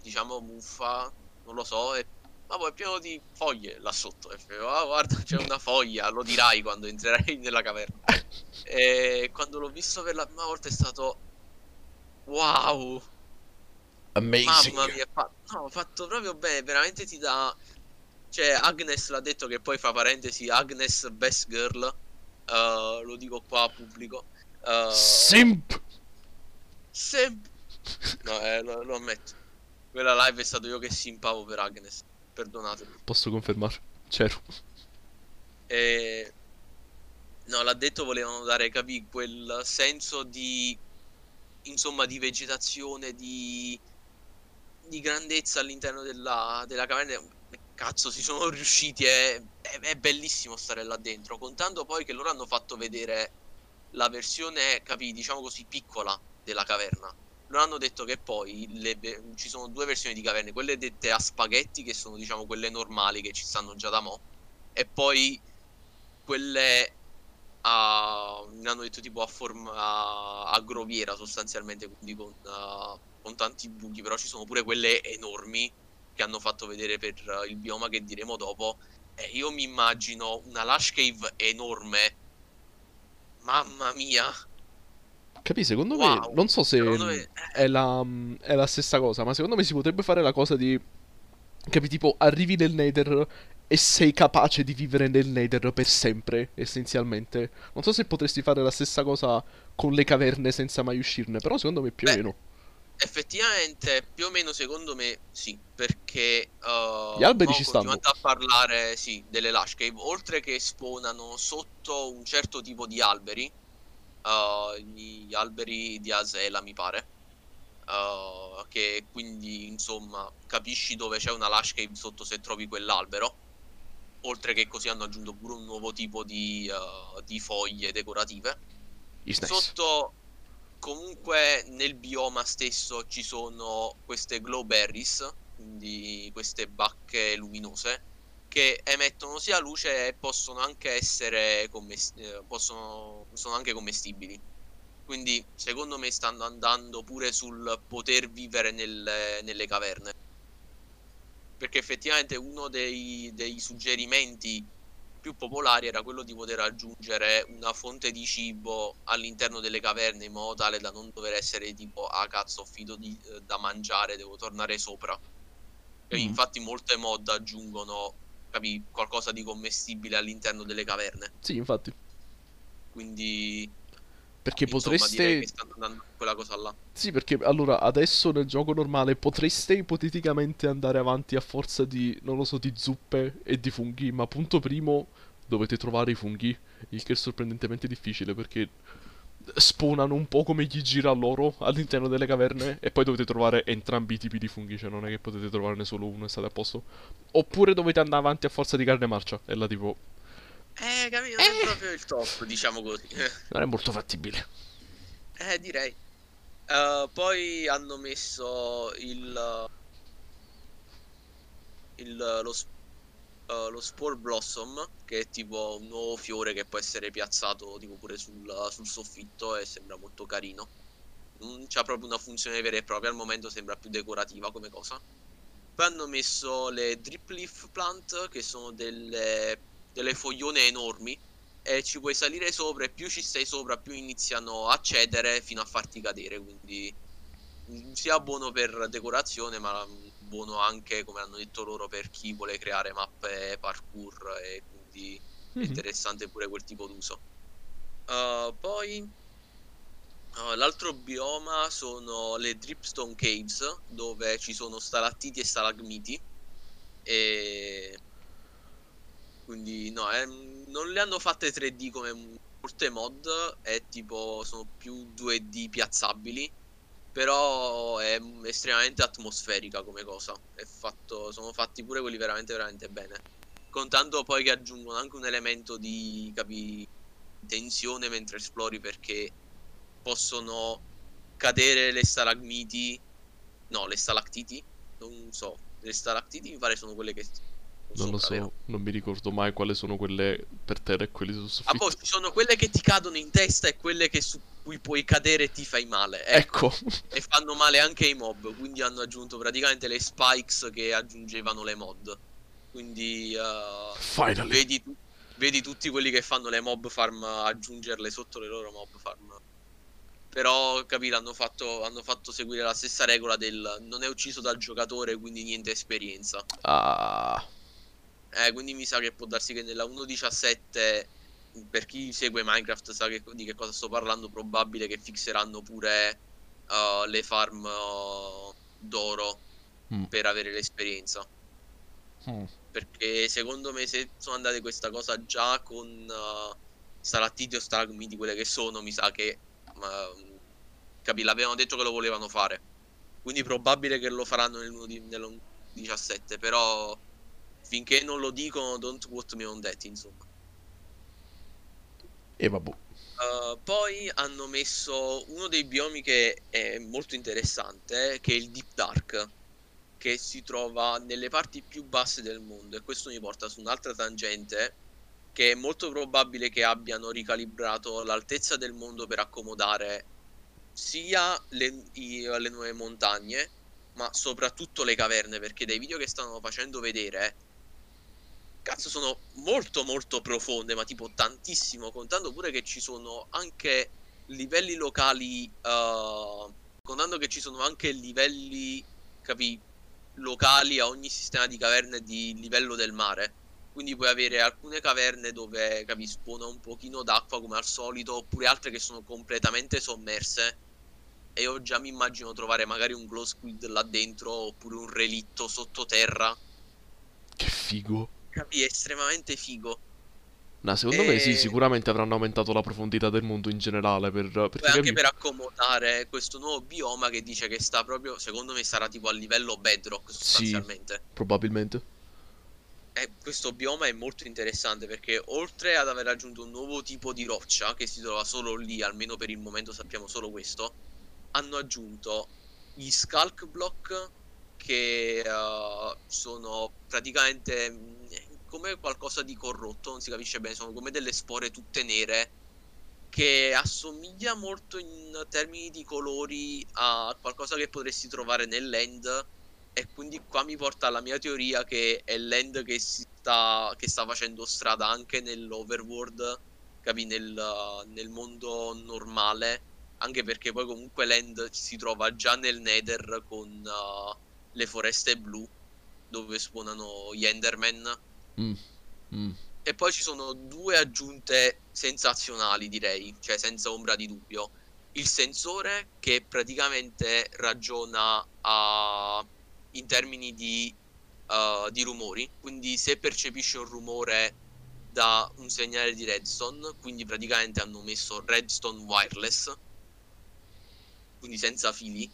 diciamo muffa, non lo so, e ma poi è pieno di foglie là sotto. E ah, guarda, c'è una foglia, lo dirai quando entrerai nella caverna. E quando l'ho visto per la prima volta è stato wow. Amazing. Mamma mia, fa... no, fatto proprio bene, veramente ti dà cioè Agnes l'ha detto che poi fa parentesi Agnes best girl. Uh, lo dico qua a pubblico. Uh, Simp. Simp. No, eh, lo, lo ammetto. Quella live è stato io che simpavo per Agnes perdonatemi. Posso confermare, c'ero. E... No, l'ha detto, volevano dare, capì, quel senso di, insomma, di vegetazione, di, di grandezza all'interno della, della caverna. Cazzo, si sono riusciti, è, è, è bellissimo stare là dentro, contando poi che loro hanno fatto vedere la versione, capì, diciamo così, piccola della caverna loro hanno detto che poi le, ci sono due versioni di caverne, quelle dette a spaghetti, che sono diciamo quelle normali che ci stanno già da mo', e poi quelle a, mi hanno detto tipo a forma a, a groviera sostanzialmente, quindi con, uh, con, tanti buchi, però ci sono pure quelle enormi che hanno fatto vedere per uh, il bioma che diremo dopo. E io mi immagino una Lush Cave enorme. Mamma mia, Capì? Secondo wow. me, non so se me... è, la, è la stessa cosa, ma secondo me si potrebbe fare la cosa di... Capi? Tipo, arrivi nel Nether e sei capace di vivere nel Nether per sempre, essenzialmente. Non so se potresti fare la stessa cosa con le caverne senza mai uscirne, però secondo me più o meno. Effettivamente, più o meno secondo me sì, perché uh, gli alberi ci stanno. a parlare sì, delle Lush Cave, oltre che spawnano sotto un certo tipo di alberi, uh, gli alberi di Asela, mi pare. Uh, che quindi insomma capisci dove c'è una lush cave sotto se trovi quell'albero. Oltre che così hanno aggiunto pure un nuovo tipo di, uh, di foglie decorative. Nice. Sotto comunque nel bioma stesso ci sono queste glowberries, quindi queste bacche luminose che emettono sia luce e possono anche essere commest- eh, possono, sono anche commestibili. Quindi secondo me stanno andando pure sul poter vivere nelle, nelle caverne. Perché effettivamente uno dei, dei suggerimenti più popolari era quello di poter aggiungere una fonte di cibo all'interno delle caverne in modo tale da non dover essere tipo ah cazzo ho finito di, eh, da mangiare devo tornare sopra mm. infatti molte mod aggiungono capi, qualcosa di commestibile all'interno delle caverne. Sì, infatti. Quindi perché insomma, potreste che stanno andando quella cosa là. Sì, perché allora adesso nel gioco normale potreste ipoteticamente andare avanti a forza di non lo so, di zuppe e di funghi, ma punto primo dovete trovare i funghi, il che è sorprendentemente difficile perché spawnano un po' come gli gira loro all'interno delle caverne e poi dovete trovare entrambi i tipi di funghi, cioè non è che potete trovarne solo uno e state a posto. Oppure dovete andare avanti a forza di carne marcia, e la tipo... Eh, capito, non eh. è proprio il top, diciamo così. non è molto fattibile. Eh, direi. Uh, poi hanno messo il... il lo uh, lo Spore Blossom, che è tipo un nuovo fiore che può essere piazzato tipo pure sul, sul soffitto e sembra molto carino. Non c'ha proprio una funzione vera e propria, al momento sembra più decorativa come cosa. Poi hanno messo le Drip Leaf Plant, che sono delle, delle foglione enormi, e ci puoi salire sopra e più ci stai sopra più iniziano a cedere fino a farti cadere, quindi mm, sia buono per decorazione ma buono anche, come hanno detto loro, per chi vuole creare mappe parkour e quindi mm-hmm. è interessante pure quel tipo d'uso. Uh, poi uh, l'altro bioma sono le Dripstone Caves, dove ci sono stalattiti e stalagmiti. E quindi no, eh, non le hanno fatte 3D come molte mod, è tipo sono più 2D piazzabili però è estremamente atmosferica come cosa. Fatto, sono fatti pure quelli veramente, veramente bene. Contando poi che aggiungono anche un elemento di capi, tensione mentre esplori perché possono cadere le stalagmiti. No, le stalactiti. Non so. Le stalactiti mi pare sono quelle che non lo so, vero? non mi ricordo mai quali sono quelle per terra e quelle sul soffitto. Ah, poi ci sono quelle che ti cadono in testa e quelle che su cui puoi cadere e ti fai male. Ecco. Ecco. E fanno male anche i mob, quindi hanno aggiunto praticamente le spikes che aggiungevano le mod. Quindi uh, vedi, tu- vedi tutti quelli che fanno le mob farm aggiungerle sotto le loro mob farm. Però, capire, hanno fatto, hanno fatto seguire la stessa regola del non è ucciso dal giocatore, quindi niente esperienza. Ah. Eh, quindi mi sa che può darsi che nella 1.17, per chi segue Minecraft sa che- di che cosa sto parlando, probabile che fixeranno pure uh, le farm uh, d'oro Mm. per avere l'esperienza. Mm. Perché secondo me se sono andate questa cosa già con uh, stalattiti o stalagmiti, quelle che sono, mi sa che... Uh, capì, l'avevano detto che lo volevano fare. Quindi probabile che lo faranno nell'1 17, però finché non lo dicono don't quote me on that, insomma. E vabbè. Uh, poi hanno messo uno dei biomi che è molto interessante, che è il Deep Dark, che si trova nelle parti più basse del mondo. E questo mi porta su un'altra tangente, che è molto probabile che abbiano ricalibrato l'altezza del mondo per accomodare sia le, i- le nuove montagne, ma soprattutto le caverne, perché dai video che stanno facendo vedere, cazzo, sono molto molto profonde, ma tipo tantissimo, contando pure che ci sono anche livelli locali, eh, contando che ci sono anche livelli, capi, locali a ogni sistema di caverne di livello del mare. Quindi puoi avere alcune caverne dove, capi, spona un pochino d'acqua come al solito, oppure altre che sono completamente sommerse. E io già mi immagino trovare magari un glow squid là dentro, oppure un relitto sottoterra. Che figo. Capi, è estremamente figo. No, secondo me sì, E- sicuramente avranno aumentato la profondità del mondo in generale per, perché Poi anche capi- per accomodare questo nuovo bioma che dice che sta proprio, secondo me sarà tipo a livello bedrock sostanzialmente. probabilmente. E questo bioma è molto interessante perché oltre ad aver aggiunto un nuovo tipo di roccia che si trova solo lì, almeno per il momento sappiamo solo questo, hanno aggiunto gli skulk block che eh, sono praticamente come qualcosa di corrotto, non si capisce bene, sono come delle spore tutte nere che assomiglia molto in termini di colori a qualcosa che potresti trovare nell'end e quindi qua mi porta alla mia teoria che è l'end che sta, che sta facendo strada anche nell'overworld, capi, nel, nel mondo normale, anche perché poi comunque l'end si trova già nel Nether con uh, le foreste blu dove spawnano gli Enderman. Mm. Mm. E poi ci sono due aggiunte sensazionali, direi, cioè senza ombra di dubbio. Il sensore che praticamente ragiona a- in termini di, uh, di rumori, quindi se percepisce un rumore da un segnale di redstone, quindi praticamente hanno messo redstone wireless, quindi senza fili,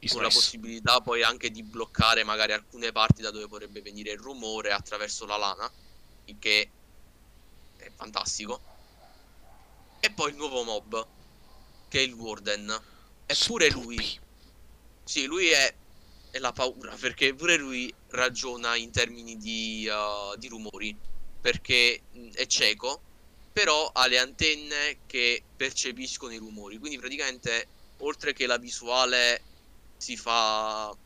Is con la nice. possibilità poi anche di bloccare magari alcune parti da dove potrebbe venire il rumore attraverso la lana, il che è fantastico. E poi il nuovo mob, che è il Warden. Eppure lui, sì, lui è, è la paura, perché pure lui ragiona in termini di, uh, di rumori, perché mh, è cieco, però ha le antenne che percepiscono i rumori, quindi praticamente oltre che la visuale si fa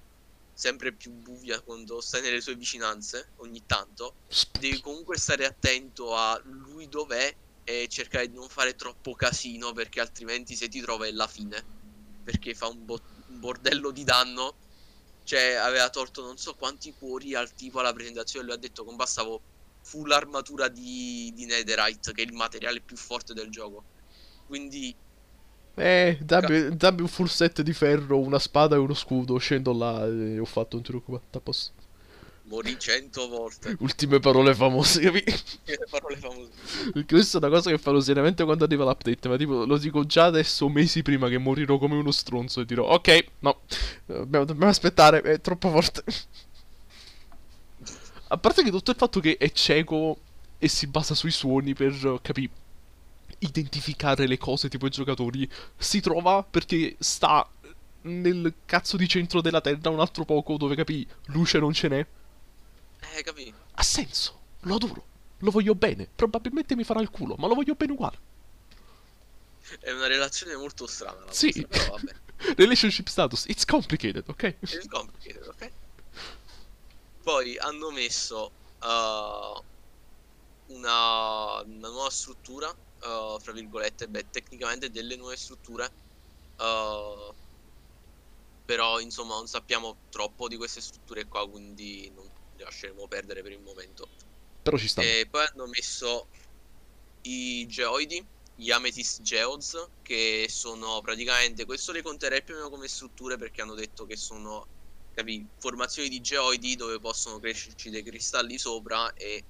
sempre più buia quando stai nelle sue vicinanze ogni tanto. Devi comunque stare attento a lui dov'è e cercare di non fare troppo casino perché altrimenti se ti trova è la fine. Perché fa un, bo- un bordello di danno. Cioè aveva tolto non so quanti cuori al tipo alla presentazione lui ha detto con bastavo full armatura di, di netherite che è il materiale più forte del gioco. Quindi Eh, dammi, dammi un full set di ferro, una spada e uno scudo. Scendo là e ho fatto un trucco. A posto. morì cento volte Ultime parole famose, le parole famose Questa è una cosa che farò seriamente quando arriva l'update. Ma tipo, lo dico già adesso, mesi prima che morirò come uno stronzo. E dirò, ok, no, dobbiamo, dobbiamo aspettare, è troppo forte. A parte che tutto il fatto che è cieco e si basa sui suoni per, capi, identificare le cose tipo i giocatori, si trova perché sta nel cazzo di centro della terra un altro poco dove, capi, luce non ce n'è. eh capì Ha senso, lo adoro, lo voglio bene. Probabilmente mi farà il culo, ma lo voglio bene uguale. È una relazione molto strana la Sì. vostra, però vabbè. Relationship status, it's complicated, ok? It's complicated, ok? Poi hanno messo uh, una, una nuova struttura, uh, fra virgolette, beh, tecnicamente delle nuove strutture, uh, però insomma non sappiamo troppo di queste strutture qua, quindi non le lasceremo perdere per il momento. Però ci sta. E poi hanno messo i geoidi, gli Amethyst Geodes, che sono praticamente, questo le conterei più o meno come strutture perché hanno detto che sono capi, formazioni di geoidi dove possono crescerci dei cristalli sopra e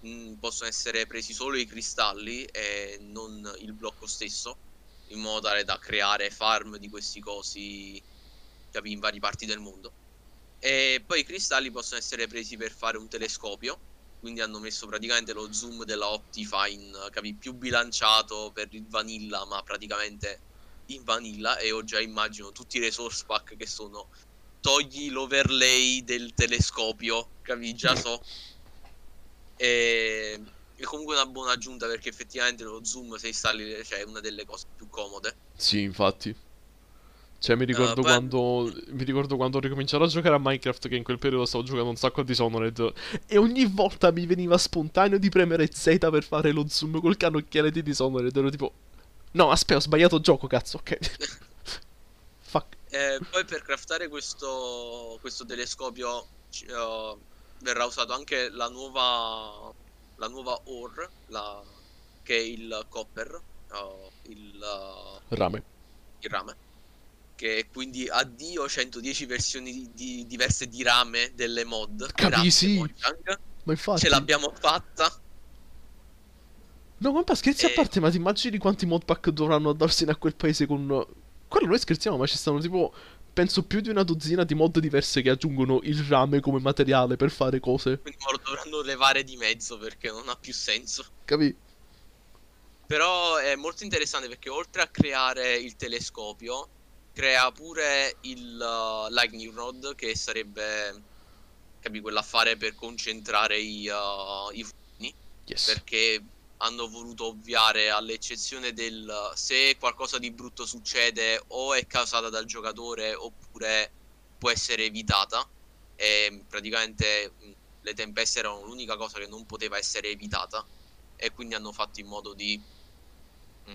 mh, possono essere presi solo i cristalli e non il blocco stesso, in modo tale da creare farm di questi cosi capi, in varie parti del mondo. E poi i cristalli possono essere presi per fare un telescopio quindi hanno messo praticamente lo zoom della Optifine capi, più bilanciato per il vanilla ma praticamente in vanilla e ho già immagino tutti i resource pack che sono togli l'overlay del telescopio capi già so e è comunque una buona aggiunta perché effettivamente lo zoom se installi cioè, è una delle cose più comode Sì, infatti. Cioè, mi ricordo Uh, poi- quando. Mi ricordo quando ho ricominciato a giocare a Minecraft. Che in quel periodo stavo giocando un sacco a Dishonored. E ogni volta mi veniva spontaneo di premere Z per fare lo zoom col cannocchiale di Dishonored. Ero tipo. No, aspetta, ho sbagliato gioco, cazzo, ok. Fuck. Eh, poi per craftare questo, questo telescopio eh, verrà usato anche la nuova, la nuova ore, la- che è il copper, eh, il, eh, Rame. il rame. Che quindi addio 110 versioni di- di- diverse di rame delle mod. Capi, Grazie, sì. Mojang. Ma infatti. Ce l'abbiamo fatta. No, ma scherzi a Eh. parte, ma ti immagini quanti modpack dovranno andarsene a quel paese con. Quello noi scherziamo, ma ci stanno tipo. Penso più di una dozzina di mod diverse che aggiungono il rame come materiale per fare cose. Quindi lo dovranno levare di mezzo perché non ha più senso. Capi? Però è molto interessante perché oltre a creare il telescopio, crea pure il uh, Lightning Rod, che sarebbe, capi, quell'affare per concentrare i, uh, i fulmini, Yes. perché hanno voluto ovviare all'eccezione del se qualcosa di brutto succede o è causata dal giocatore oppure può essere evitata. E praticamente mh, le tempeste erano l'unica cosa che non poteva essere evitata e quindi hanno fatto in modo di mh,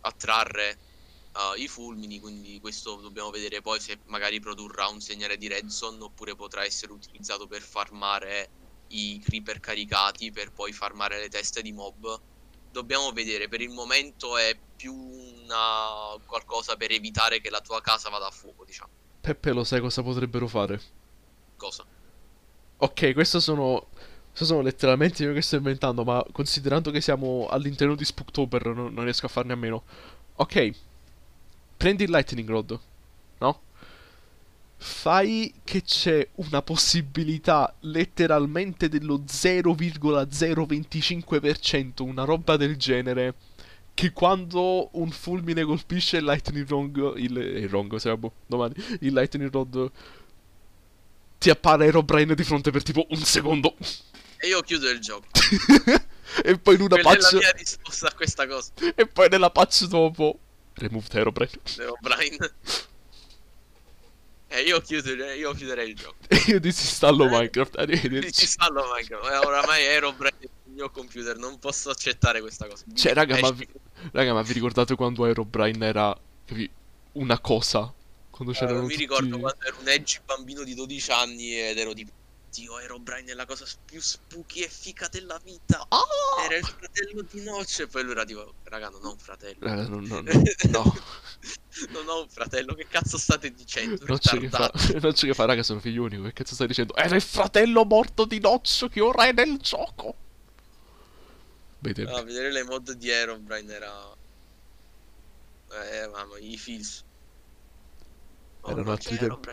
attrarre uh, i fulmini, quindi questo dobbiamo vedere poi se magari produrrà un segnale di redstone oppure potrà essere utilizzato per farmare i creeper caricati per poi farmare le teste di mob. Dobbiamo vedere, per il momento è più una qualcosa per evitare che la tua casa vada a fuoco, diciamo. Peppe, lo sai cosa potrebbero fare? Cosa? Ok, questo sono. Questo sono letteralmente io che sto inventando, ma considerando che siamo all'interno di Spooktober, non, non riesco a farne a meno. Ok, prendi il Lightning Rod, no? Fai che c'è una possibilità letteralmente dello 0,025%, una roba del genere, che quando un fulmine colpisce il Lightning Rod, il, il Rong, siamo domani, il Lightning Rod ti appare Herobrine di fronte per tipo un secondo. E io chiudo il gioco. e poi in una Quella è la patch. mia risposta a questa cosa. E poi nella patch dopo. Removed Herobrine. Devo Brian. E io, chiudo, io chiuderei il gioco. Io disinstallo Eh, Minecraft. Ci Arrivederci. stanno Minecraft. Eh, Oramai ero Brian sul mio computer. Non posso accettare questa cosa. Cioè, raga, ma, Esci. vi... raga, ma vi ricordate quando Herobrine era. capi, una cosa? Quando Eh, c'erano mi tutti... ricordo quando ero un edgy bambino di 12 anni ed ero tipo. Dio, ero Brian è la cosa più spooky e fica della vita. Ah! Era il fratello di Notch. E poi lui era tipo, raga, non ho un fratello. Raga, no, no, no. no. non ho un fratello, che cazzo state dicendo? Nocce che fa, che fa, raga, sono figlio unico. Che cazzo stai dicendo? Era il fratello morto di Noccio che ora è nel gioco. Tempi. No, vedere le mod di Aerobrine era. Eh, mamma, i feels. Oh, Erano altri tempi.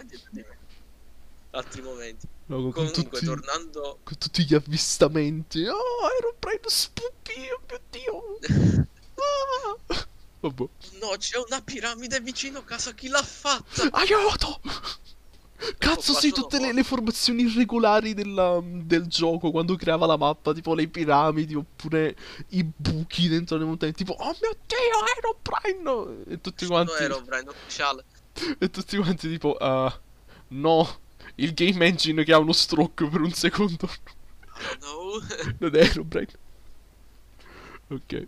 Altri momenti. No, con Comunque, tutti, tornando. con tutti gli avvistamenti. Oh, Herobrine spooky, oh mio dio. Ah. Vabbè. No, c'è una piramide vicino a casa, chi l'ha fatta? Aiuto! Cazzo, sì, tutte le, le formazioni irregolari della- del gioco quando creava la mappa, tipo le piramidi oppure i buchi dentro le montagne, tipo oh mio dio, Aeroprime! E tutti quanti, Brian ufficiale. e tutti quanti tipo, "Ah, no, il game engine che ha uno stroke per un secondo, No. non è Aeroprime. Ok.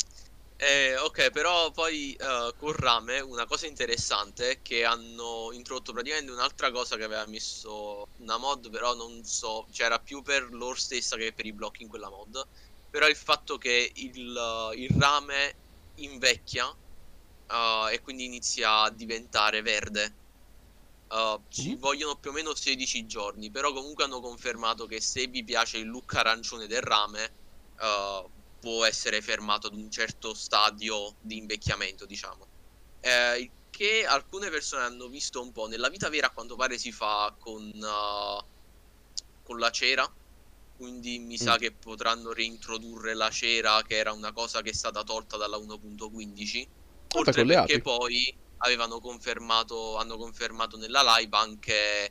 Eh, ok, però poi eh, con Rame una cosa interessante è che hanno introdotto praticamente un'altra cosa che aveva messo una mod, però non so, c'era più per lore stessa che per i blocchi in quella mod. Però il fatto che il, eh, il rame invecchia eh, e quindi inizia a diventare verde. Ci Mm. vogliono più o meno 16 giorni, però comunque hanno confermato che se vi piace il look arancione del rame, eh, può essere fermato ad un certo stadio di invecchiamento, diciamo. Eh, che alcune persone hanno visto un po'. Nella vita vera, a quanto pare, si fa con, eh, con la cera. Quindi mi sa Mm. che potranno reintrodurre la cera, che era una cosa che è stata tolta dalla 1.15. Vabbè, Oltre perché poi avevano confermato, hanno confermato nella live anche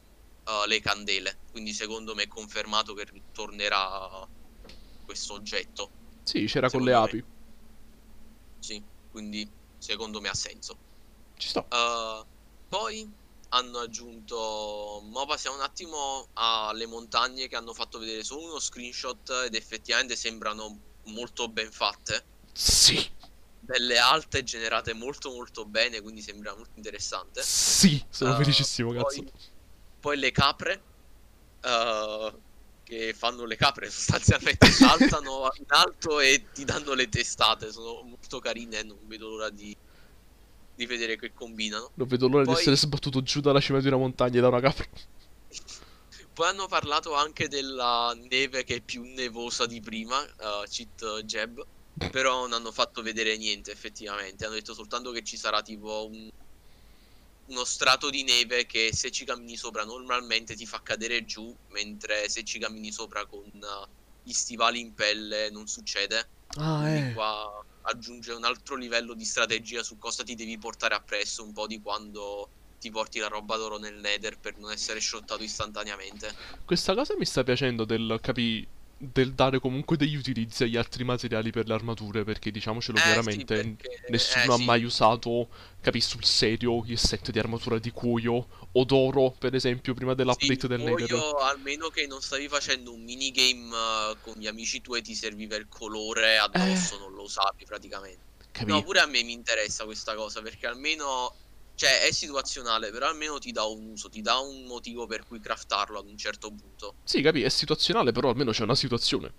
eh, le candele. Quindi secondo me è confermato che ritornerà questo oggetto. Sì, c'era con le Secondo api. Sì, quindi secondo me ha senso. Ci sta. Uh, poi hanno aggiunto. Ma passiamo un attimo alle montagne che hanno fatto vedere solo uno screenshot ed effettivamente sembrano molto ben fatte. Sì, Belle alte, generate molto molto bene, quindi sembra molto interessante. sì, sono Uh, felicissimo, cazzo. Poi, poi le capre. uh, che fanno le capre sostanzialmente saltano in alto e ti danno le testate. Sono molto carine e non vedo l'ora di, di vedere che combinano. Non vedo l'ora poi- di essere sbattuto giù dalla cima di una montagna da una capra. Poi hanno parlato anche della neve che è più nevosa di prima, uh, Cheat Jeb, però non hanno fatto vedere niente effettivamente, hanno detto soltanto che ci sarà tipo un- uno strato di neve che se ci cammini sopra normalmente ti fa cadere giù, mentre se ci cammini sopra con uh, gli stivali in pelle non succede. Ah, Quindi eh. qua aggiunge un altro livello di strategia su cosa ti devi portare appresso, un po' di quando ti porti la roba d'oro nel nether per non essere shottato istantaneamente. Questa cosa mi sta piacendo del capi del dare comunque degli utilizzi agli altri materiali per le armature, perché diciamocelo Eh, sì, chiaramente, perché- nessuno eh, ha sì. mai usato, capi, sul serio il set di armatura di cuoio o d'oro, per esempio, prima dell'update Sì, del Nether. almeno che non stavi facendo un minigame eh, con gli amici tuoi ti serviva il colore addosso, non lo usavi praticamente. Capi? No, pure a me mi interessa questa cosa perché almeno, cioè è situazionale, però almeno ti dà un uso, ti dà un motivo per cui craftarlo ad un certo punto. Sì, capi, è situazionale, però almeno c'è una situazione.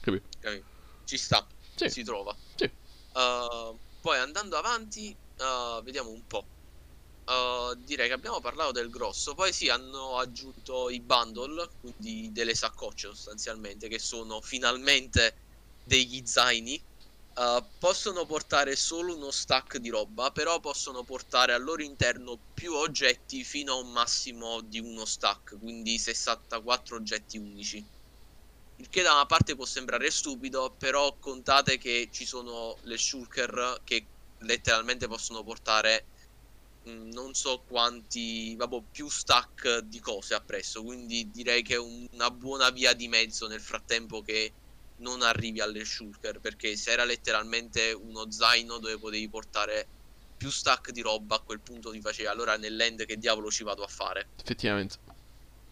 Capi? Capi? Ci sta, Sì. si trova. Sì. Uh, poi andando avanti, uh, vediamo un po'. Uh, direi che abbiamo parlato del grosso. Poi sì, hanno aggiunto i bundle, quindi delle saccocce sostanzialmente, che sono finalmente degli zaini. Uh, possono portare solo uno stack di roba, però possono portare al loro interno più oggetti fino a un massimo di uno stack, quindi 64 oggetti unici. Il che da una parte può sembrare stupido, però contate che ci sono le shulker che letteralmente possono portare mh, non so quanti, vabbè, più stack di cose appresso, quindi direi che è un- una buona via di mezzo nel frattempo che non arrivi alle shulker, perché se era letteralmente uno zaino dove potevi portare più stack di roba, a quel punto ti faceva allora nell'end che diavolo ci vado a fare. Effettivamente.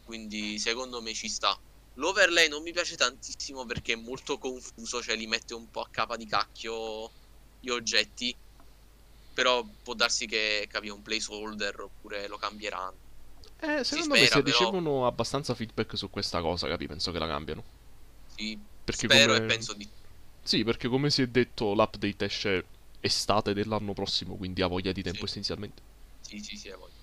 Quindi secondo me ci sta. L'overlay non mi piace tantissimo perché è molto confuso, cioè li mette un po' a capa di cacchio gli oggetti. Però può darsi che capi un placeholder oppure lo cambieranno. Eh, secondo me spera, se però. ricevono abbastanza feedback su questa cosa, capi, penso che la cambiano. Sì, Perché spero come- e penso di Sì, perché come si è detto, l'update esce estate dell'anno prossimo, quindi ha voglia di tempo Sì. essenzialmente. Sì, sì, sì, hai voglia.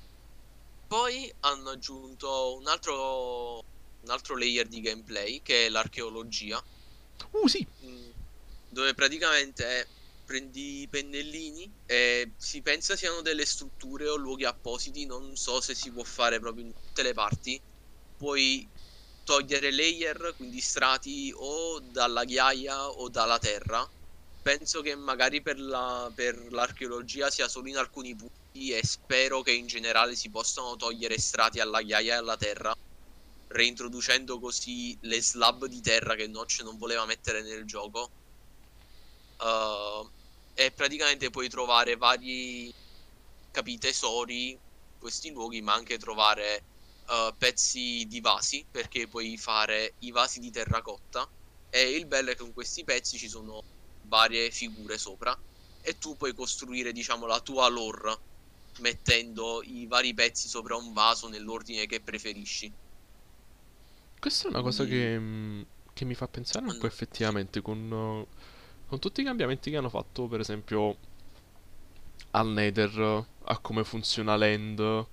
Poi hanno aggiunto un altro, un altro layer di gameplay che è l'archeologia. Uh, sì, Mm, dove praticamente prendi i pennellini e si pensa siano delle strutture o luoghi appositi, non so se si può fare proprio in tutte le parti. Puoi togliere layer, quindi strati o dalla ghiaia o dalla terra. Penso che magari per la- per l'archeologia sia solo in alcuni punti e spero che in generale si possano togliere strati alla ghiaia e alla terra, reintroducendo così le slab di terra che Notch non voleva mettere nel gioco. Uh, e praticamente puoi trovare vari capi tesori questi luoghi, ma anche trovare uh, pezzi di vasi, perché puoi fare i vasi di terracotta. E il bello è che con questi pezzi ci sono varie figure sopra e tu puoi costruire, diciamo, la tua lore mettendo i vari pezzi sopra un vaso nell'ordine che preferisci. Questa è una cosa che, mm, che mi fa pensare un po' effettivamente con, con tutti i cambiamenti che hanno fatto, per esempio, al Nether, a come funziona l'end.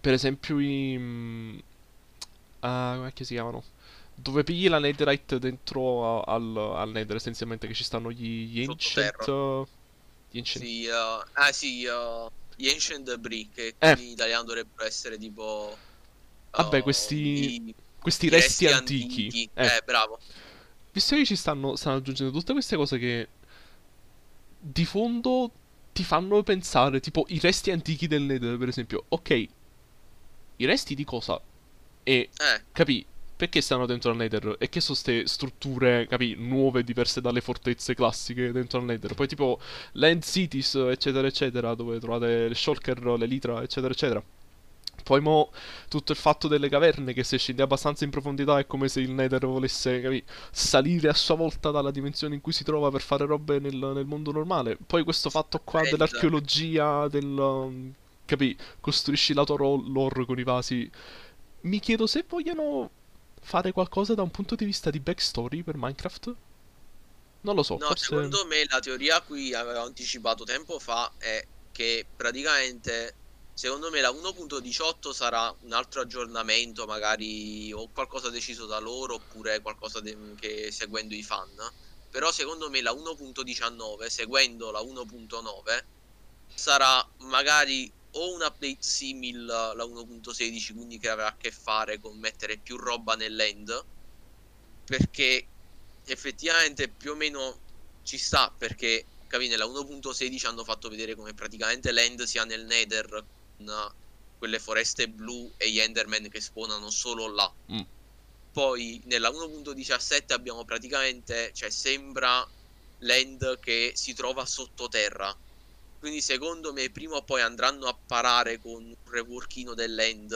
Per esempio i... Uh, come si chiamano? Dove pigli la netherite dentro al, al nether essenzialmente che ci stanno gli, gli ancient... Gli ancient... Sì, uh, ah sì, uh, gli Ancient Debris, che eh. in italiano dovrebbero essere tipo... Vabbè, uh, questi, i, questi resti, resti, antichi. antichi. Eh. eh. bravo. Visto che ci stanno, stanno aggiungendo tutte queste cose che di fondo ti fanno pensare, tipo i resti antichi del Nether, per esempio. Ok, i resti di cosa? E, eh. capì, perché stanno dentro al Nether? E che sono queste strutture, capi, nuove, diverse dalle fortezze classiche dentro al Nether? Poi tipo Land Cities, eccetera, eccetera, dove trovate le Shulker, le Litra, eccetera, eccetera. Poi mo tutto il fatto delle caverne che se scendi abbastanza in profondità è come se il Nether volesse capi, salire a sua volta dalla dimensione in cui si trova per fare robe nel, nel mondo normale. Poi questo fatto qua dell'archeologia, del... capi, costruisci la tua lore con i vasi. Mi chiedo se vogliono fare qualcosa da un punto di vista di backstory per Minecraft? Non lo so. No, forse... secondo me la teoria a cui avevo anticipato tempo fa è che praticamente secondo me la 1.18 sarà un altro aggiornamento, magari o qualcosa deciso da loro oppure qualcosa che seguendo i fan. Però secondo me la 1.19, seguendo la 1.9, sarà magari o un update simil la 1.16 quindi che avrà a che fare con mettere più roba nell'end perché effettivamente più o meno ci sta perché capi nella 1.16 hanno fatto vedere come praticamente l'end sia nel nether con quelle foreste blu e gli enderman che spawnano solo là mm. poi nella 1.17 abbiamo praticamente cioè sembra l'end che si trova sottoterra quindi secondo me prima o poi andranno a parare con un reworkino dell'end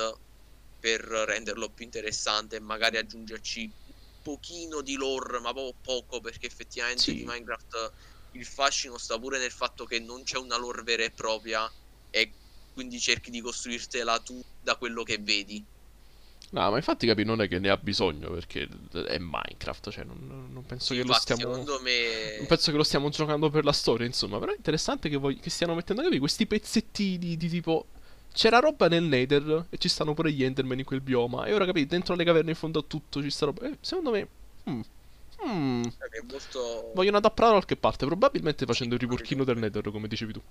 per renderlo più interessante e magari aggiungerci un pochino di lore, ma proprio poco perché effettivamente sì. di Minecraft il fascino sta pure nel fatto che non c'è una lore vera e propria e quindi cerchi di costruirtela tu da quello che vedi. No, ma infatti capi, non è che ne ha bisogno perché è Minecraft, cioè non, non penso che infatti, lo stiamo... Secondo me... Non penso che lo stiamo giocando per la storia, insomma, però è interessante che, voi, che stiano mettendo, capi, questi pezzettini di tipo... C'era roba nel Nether e ci stanno pure gli Enderman in quel bioma e ora capi, dentro le caverne in fondo a tutto ci sta roba... Eh, secondo me... Mm, mm, molto... Vogliono adattare da qualche parte, probabilmente facendo il riporchino del Nether, come dicevi tu.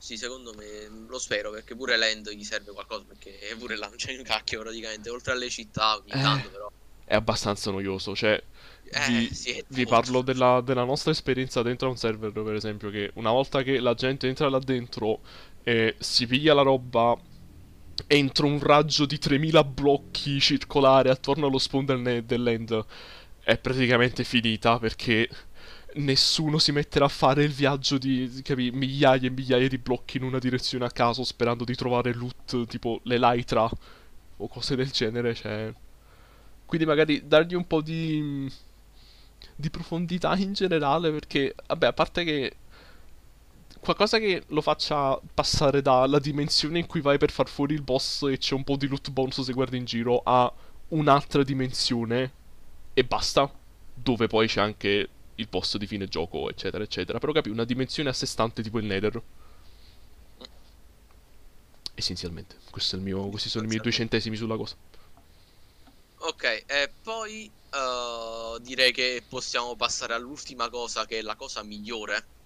Sì, secondo me lo spero perché pure Land gli serve qualcosa perché pure là non c'è un cacchio praticamente, oltre alle città ogni eh, tanto però. È abbastanza noioso, cioè eh, vi, sì, vi parlo della, della, nostra esperienza dentro a un server per esempio che una volta che la gente entra là dentro e si piglia la roba entro un raggio di 3000 blocchi circolare attorno allo spawn del, dell'end è praticamente finita perché nessuno si metterà a fare il viaggio di capi, migliaia e migliaia di blocchi in una direzione a caso sperando di trovare loot tipo le Lytra o cose del genere. Cioè... Quindi magari dargli un po' di, di profondità in generale perché, vabbè, a parte che qualcosa che lo faccia passare dalla dimensione in cui vai per far fuori il boss e c'è un po' di loot bonus se guardi in giro a un'altra dimensione e basta. Dove poi c'è anche il posto di fine gioco, eccetera, eccetera. Però capi, una dimensione a sé stante tipo il Nether. Essenzialmente, mio, questi sono i miei due centesimi sulla cosa. Ok, e poi uh, direi che possiamo passare all'ultima cosa, che è la cosa migliore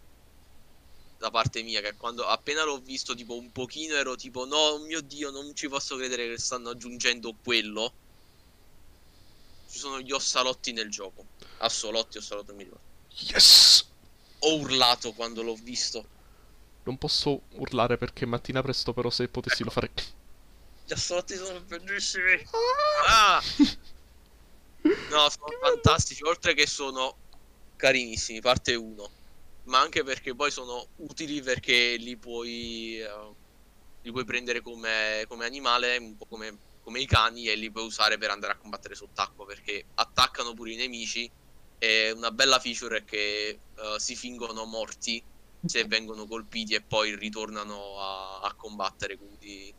da parte mia, che quando appena l'ho visto tipo un pochino ero tipo no, mio dio, non ci posso credere che stanno aggiungendo quello. Ci sono gli ossalotti nel gioco. Assolotti o Salotti, non mi ricordo. Yes! Ho urlato quando l'ho visto. Non posso urlare perché mattina presto, però se potessi Ecco. lo fare. Gli assolotti sono bellissimi. Ah! No, sono Che fantastici, oltre che sono carinissimi, parte 1. Ma anche perché poi sono utili perché li puoi, eh, li puoi prendere come, come animale, un po' come, come i cani, e li puoi usare per andare a combattere sott'acqua perché attaccano pure i nemici. E una bella feature è che eh, si fingono morti se vengono colpiti e poi ritornano a, a combattere. Quindi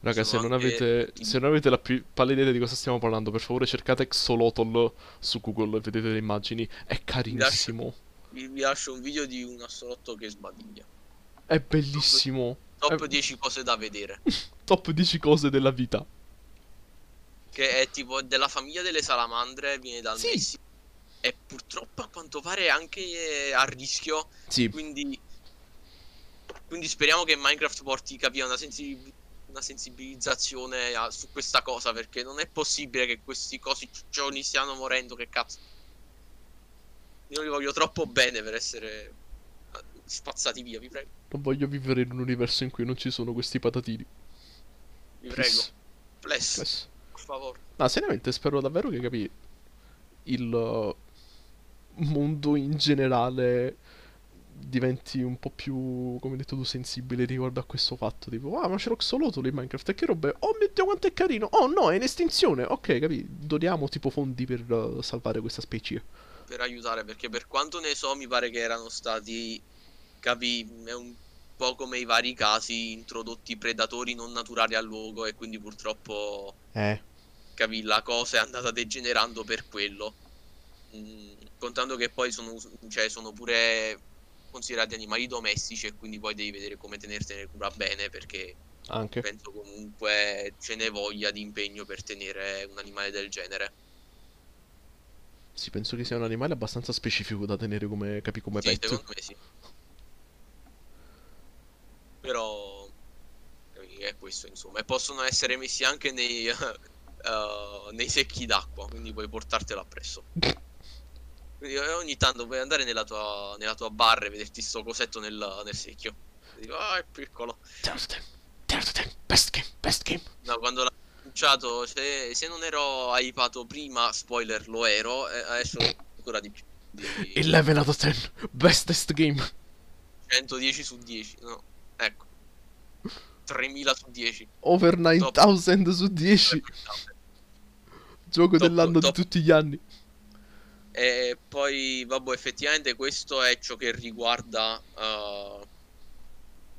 Raga, se non, avete, utili. se non avete la più pallida idea di cosa stiamo parlando, per favore cercate Xolotl su Google e vedete le immagini. È carinissimo. vi, vi lascio un video di un assolotto che sbadiglia. È bellissimo. Top È- 10 cose da vedere. Top 10 cose della vita. Che è tipo della famiglia delle salamandre, viene dal Sì. Messico. E purtroppo a quanto pare è anche eh, a rischio. Sì, Quindi. Quindi speriamo che Minecraft porti capire una, sensi- una sensibilizzazione a- su questa cosa. Perché non è possibile che questi cosi ciccioni stiano morendo. Che cazzo. Io li voglio troppo bene per essere eh, spazzati via, vi prego. non voglio vivere in un universo in cui non ci sono questi patatini. Vi prego. Please. Bless, Please. per favore. Ah, seriamente spero davvero che capi il mondo in generale diventi un po' più, come hai detto tu, sensibile riguardo a questo fatto. Tipo, ah, ma c'è lo Xolotl in Minecraft, e che roba è? Oh mio Dio, quanto è carino! Oh no, è in estinzione! Ok, capi? Doniamo tipo fondi per uh, salvare questa specie. per aiutare perché per quanto ne so mi pare che erano stati capi è un po' come i vari casi introdotti predatori non naturali al luogo e quindi purtroppo Eh. Capi la cosa è andata degenerando per quello Mm, contando che poi sono, cioè, sono pure considerati animali domestici e quindi poi devi vedere come tenertene cura bene perché Anche. penso comunque ce ne voglia di impegno per tenere un animale del genere Sì, penso che sia un animale abbastanza specifico da tenere come, capi, come Sì, pet. secondo me sì. Però capi, è questo, insomma. E possono essere messi anche nei, eh, nei secchi d'acqua, quindi puoi portartelo appresso. Quindi eh, ogni tanto puoi andare nella tua, nella tua barra e vederti sto cosetto nel, nel secchio. E dico, ah, è piccolo. Tear to ten. Best game. Best game. No, quando l'ho annunciato, se, se non ero hypato prima, spoiler, lo ero, adesso ancora di più. Quindi 11 out of 10. Bestest game. 110 su 10, no, ecco. 3000 su 10. Over 9000 su 10. Gioco Top, dell'anno top. di tutti gli anni. E poi, vabbè, effettivamente questo è ciò che riguarda, eh,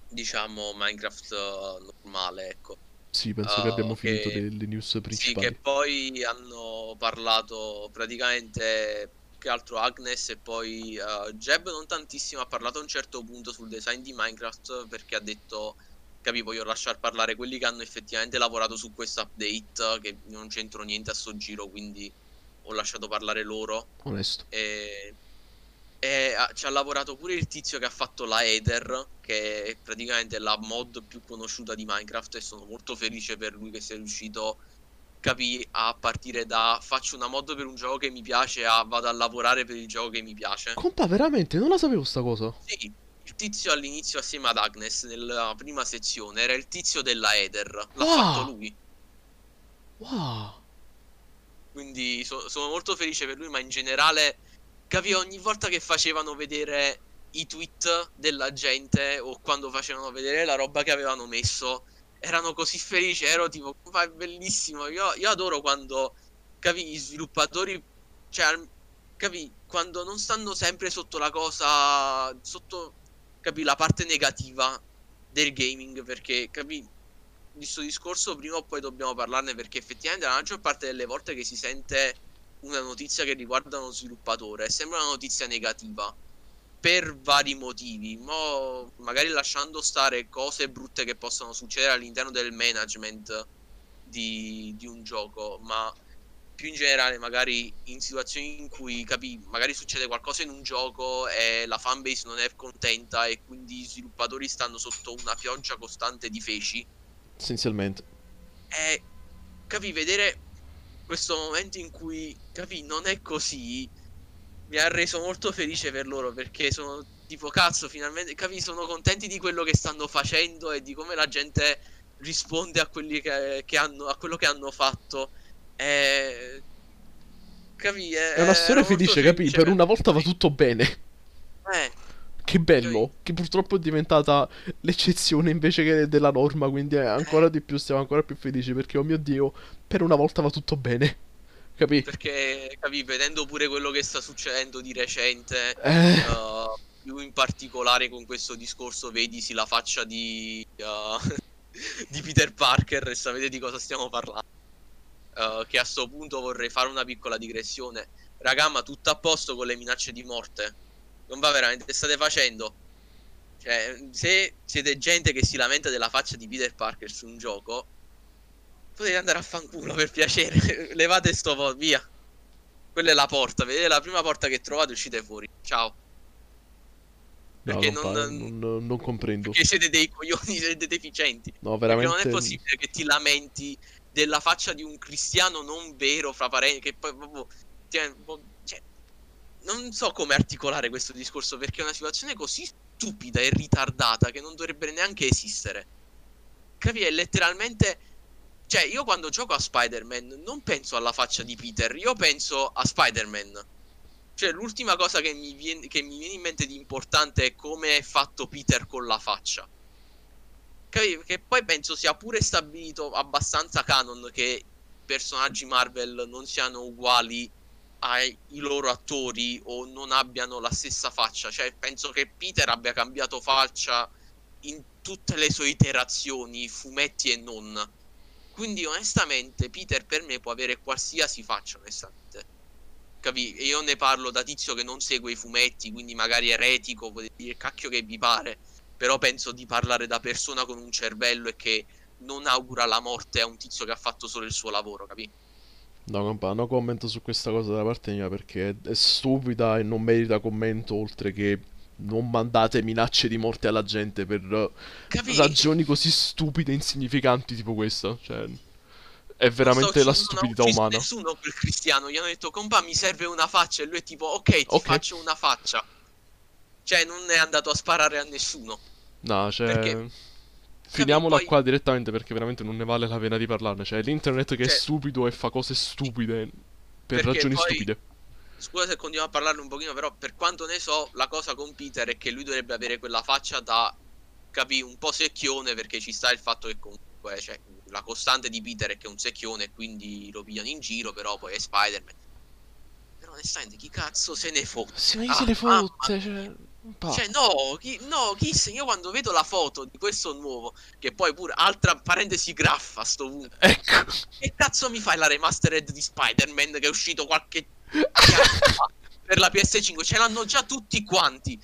diciamo, Minecraft eh, normale, ecco. Sì, penso che Ah, abbiamo ok. finito le, le news Sì, principali. che poi hanno parlato praticamente che altro Agnes e poi eh, Jeb non tantissimo ha parlato a un certo punto sul design di Minecraft perché ha detto capi voglio lasciar parlare quelli che hanno effettivamente lavorato su questo update che non c'entro niente a sto giro quindi ho lasciato parlare loro Onesto. e, e ha- ci ha lavorato pure il tizio che ha fatto la Ether, che è praticamente la mod più conosciuta di Minecraft. E sono molto felice per lui che sia riuscito capì a partire da faccio una mod per un gioco che mi piace a vado a lavorare per il gioco che mi piace. Compa, veramente, non la sapevo sta cosa. Sì, tizio all'inizio assieme ad Agnes nella prima sezione era il tizio della Ether. L'ha Wow. fatto lui. Wow. Quindi so- sono molto felice per lui, ma in generale capì ogni volta che facevano vedere i tweet della gente o quando facevano vedere la roba che avevano messo, erano così felici, ero tipo, ma è bellissimo, io, io adoro quando, capì, gli sviluppatori, cioè, capì, quando non stanno sempre sotto la cosa, sotto, capì, la parte negativa del gaming, perché, capì, di sto discorso prima o poi dobbiamo parlarne perché effettivamente la maggior parte delle volte che si sente una notizia che riguarda uno sviluppatore sembra una notizia negativa per vari motivi, mo magari lasciando stare cose brutte che possono succedere all'interno del management di, di un gioco, ma più in generale magari in situazioni in cui capi, magari succede qualcosa in un gioco e la fanbase non è contenta e quindi gli sviluppatori stanno sotto una pioggia costante di feci Essenzialmente. e capi vedere questo momento in cui capi non è così mi ha reso molto felice per loro perché sono tipo cazzo, finalmente capi, sono contenti di quello che stanno facendo e di come la gente risponde a quelli che, che hanno a quello che hanno fatto. E... Capi, è, È una storia felice, capi? Per una volta va tutto bene. Eh, Che bello, che purtroppo è diventata l'eccezione invece che della norma, quindi è ancora di più, siamo ancora più felici perché, oh mio Dio, per una volta va tutto bene. Capi? perché capi, vedendo pure quello che sta succedendo di recente, Eh, uh, più in particolare con questo discorso, vedisi la faccia di, uh, di Peter Parker e sapete di cosa stiamo parlando. Uh, che a sto punto vorrei fare una piccola digressione. Raga, ma tutto a posto con le minacce di morte. Non va veramente, state facendo. Cioè, se siete gente che si lamenta della faccia di Peter Parker su un gioco, potete andare a fanculo per piacere. Levate sto po', via. Quella è la porta, vedete la prima porta che trovate, uscite fuori. Ciao. no, Perché non, non- fa- non- non comprendo. Perché siete dei coglioni, siete deficienti. No, Perché non veramente. è possibile che ti lamenti della faccia di un cristiano non vero fra parenti. Che poi proprio. Cioè, un po'- cioè, non so come articolare questo discorso perché è una situazione così stupida e ritardata che non dovrebbe neanche esistere. Capi? È letteralmente. Cioè, io quando gioco a Spider-Man non penso alla faccia di Peter, io penso a Spider-Man. Cioè, l'ultima cosa che mi viene, che mi viene in mente di importante è come è fatto Peter con la faccia. Capi? Che poi penso sia pure stabilito abbastanza canon che personaggi Marvel non siano uguali ai loro attori o non abbiano la stessa faccia. Cioè, penso che Peter abbia cambiato faccia in tutte le sue iterazioni, fumetti e non. Quindi, onestamente, Peter per me può avere qualsiasi faccia, onestamente. Capì? E io ne parlo da tizio che non segue i fumetti, quindi magari eretico, potete dire cacchio che vi pare. Però penso di parlare da persona con un cervello e che non augura la morte a un tizio che ha fatto solo il suo lavoro, capì? No, compa, no commento su questa cosa da parte mia perché è, stupida e non merita commento, oltre che non mandate minacce di morte alla gente per Capì? ragioni così stupide e insignificanti tipo questa. Cioè, è Non veramente sta la non stupidità ucciso umana. Nessuno quel cristiano gli hanno detto, compa, mi serve una faccia. E lui è tipo, ok, ti Ok. faccio una faccia. Cioè, non è andato a sparare a nessuno. No, cioè... Perché- Finiamola poi- qua direttamente perché veramente non ne vale la pena di parlarne. Cioè, l'internet che è Cioè- stupido e fa cose stupide per ragioni poi- stupide. Scusa se continuo a parlarne un pochino, però per quanto ne so, la cosa con Peter è che lui dovrebbe avere quella faccia da, capì, un po' secchione, perché ci sta il fatto che comunque, cioè, la costante di Peter è che è un secchione e quindi lo pigliano in giro, però poi è Spider-Man. Onestamente, chi cazzo se ne fotte? Sì, ma chi Ah, se ne ah, fotte? Cioè, pa. Cioè, no, chi, no, chi se io quando vedo la foto di questo nuovo, che poi pure, altra parentesi graffa, sto ovunque, Ecco. che cazzo mi fai la remastered di Spider-Man che è uscito qualche per la PS5? Ce l'hanno già tutti quanti.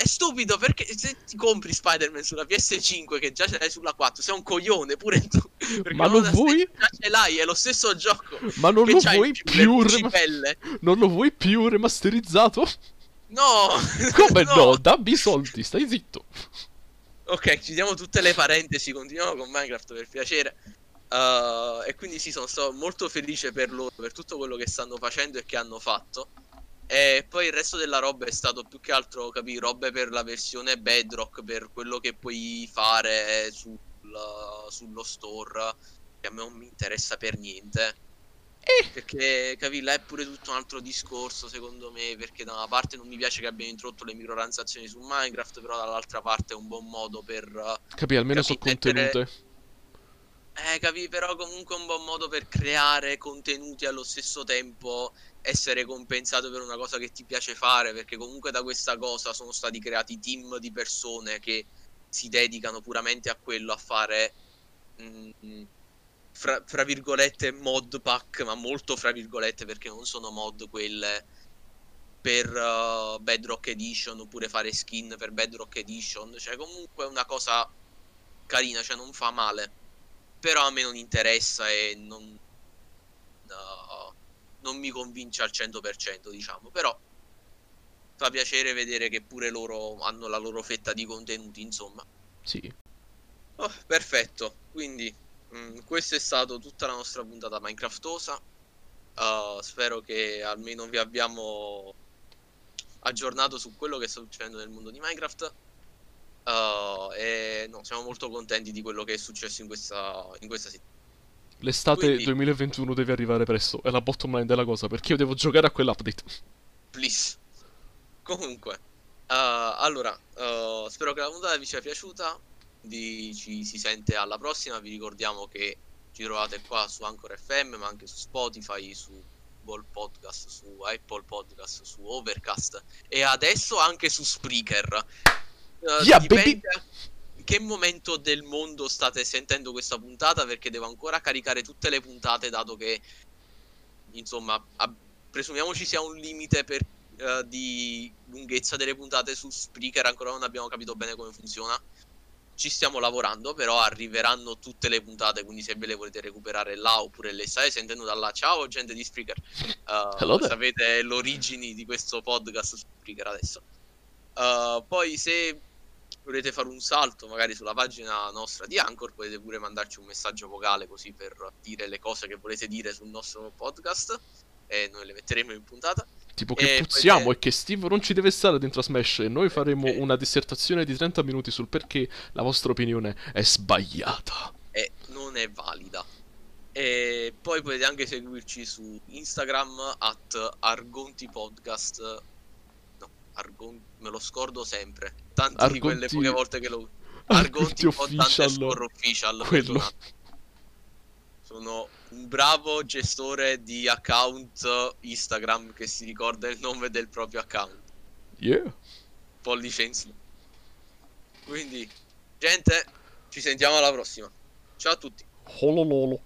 È stupido perché se ti compri Spider-Man sulla PS5 che già ce l'hai sulla 4, sei un coglione pure tu. Ma lo non vuoi? Già ce l'hai, è lo stesso gioco. Ma non lo vuoi più lucipelle. Non lo vuoi più remasterizzato? No! Come no? Dammi i soldi, stai zitto. Ok, chiudiamo tutte le parentesi, continuiamo con Minecraft per piacere. Uh, e quindi sì, sono stato molto felice per loro, per tutto quello che stanno facendo e che hanno fatto. E poi il resto della roba è stato più che altro, capì, robe per la versione Bedrock, per quello che puoi fare sul, sullo store, che a me non mi interessa per niente. Perché, capì, là è pure tutto un altro discorso, secondo me, perché da una parte non mi piace che abbiano introdotto le microtransazioni su Minecraft, però dall'altra parte è un buon modo per... eh, Capì, almeno sono mettere- contenute. Eh, capì, però comunque è un buon modo per creare contenuti allo stesso tempo essere compensato per una cosa che ti piace fare, perché comunque da questa cosa sono stati creati team di persone che si dedicano puramente a quello, a fare, mm, fra, fra virgolette, mod pack, ma molto fra virgolette perché non sono mod quelle per uh, Bedrock Edition oppure fare skin per Bedrock Edition, cioè comunque è una cosa carina, cioè non fa male. Però a me non interessa e non, no, non mi convince al 100%, diciamo. Però fa piacere vedere che pure loro hanno la loro fetta di contenuti, insomma. Sì. Oh, perfetto, quindi mm, questa è stata tutta la nostra puntata Minecraftosa. Uh, spero che almeno vi abbiamo aggiornato su quello che sta succedendo nel mondo di Minecraft. Uh, e no, siamo molto contenti di quello che è successo in questa, in questa settimana. L'estate Quindi- 2021 deve arrivare presto, è la bottom line della cosa, perché io devo giocare a quell'update. Please. Comunque, uh, allora, uh, spero che la puntata vi sia piaciuta. Di- ci si sente alla prossima. Vi ricordiamo che ci trovate qua su Anchor FM, ma anche su Spotify, su Google Podcast, su Apple Podcast, su Overcast e adesso anche su Spreaker. Uh, Yeah, dipende in che momento del mondo state sentendo questa puntata? Perché devo ancora caricare tutte le puntate dato che insomma a- presumiamo ci sia un limite per, eh, di lunghezza delle puntate su Spreaker ancora non abbiamo capito bene come funziona. Ci stiamo lavorando però arriveranno tutte le puntate quindi se ve le volete recuperare là oppure le state sentendo da là. Ciao gente di Spreaker Eh, Hello there. sapete l'origine di questo podcast su Spreaker adesso. Uh, poi se volete fare un salto magari sulla pagina nostra di Anchor potete pure mandarci un messaggio vocale così per dire le cose che volete dire sul nostro podcast e noi le metteremo in puntata. Tipo che E puzziamo poi- e che Steve non ci deve stare dentro a Smash e noi faremo Eh. una dissertazione di 30 minuti sul perché la vostra opinione è sbagliata. e non è valida. E poi potete anche seguirci su Instagram at Argonti Podcast. No, Argon... me lo scordo sempre. Tante di quelle Argonti- poche volte che lo Argonti Argonti Official. underscore official. Quello. Sono un bravo gestore di account Instagram che si ricorda il nome del proprio account. Yeah. Pollice in su. Quindi, gente, ci sentiamo alla prossima. Ciao a tutti. Holololo.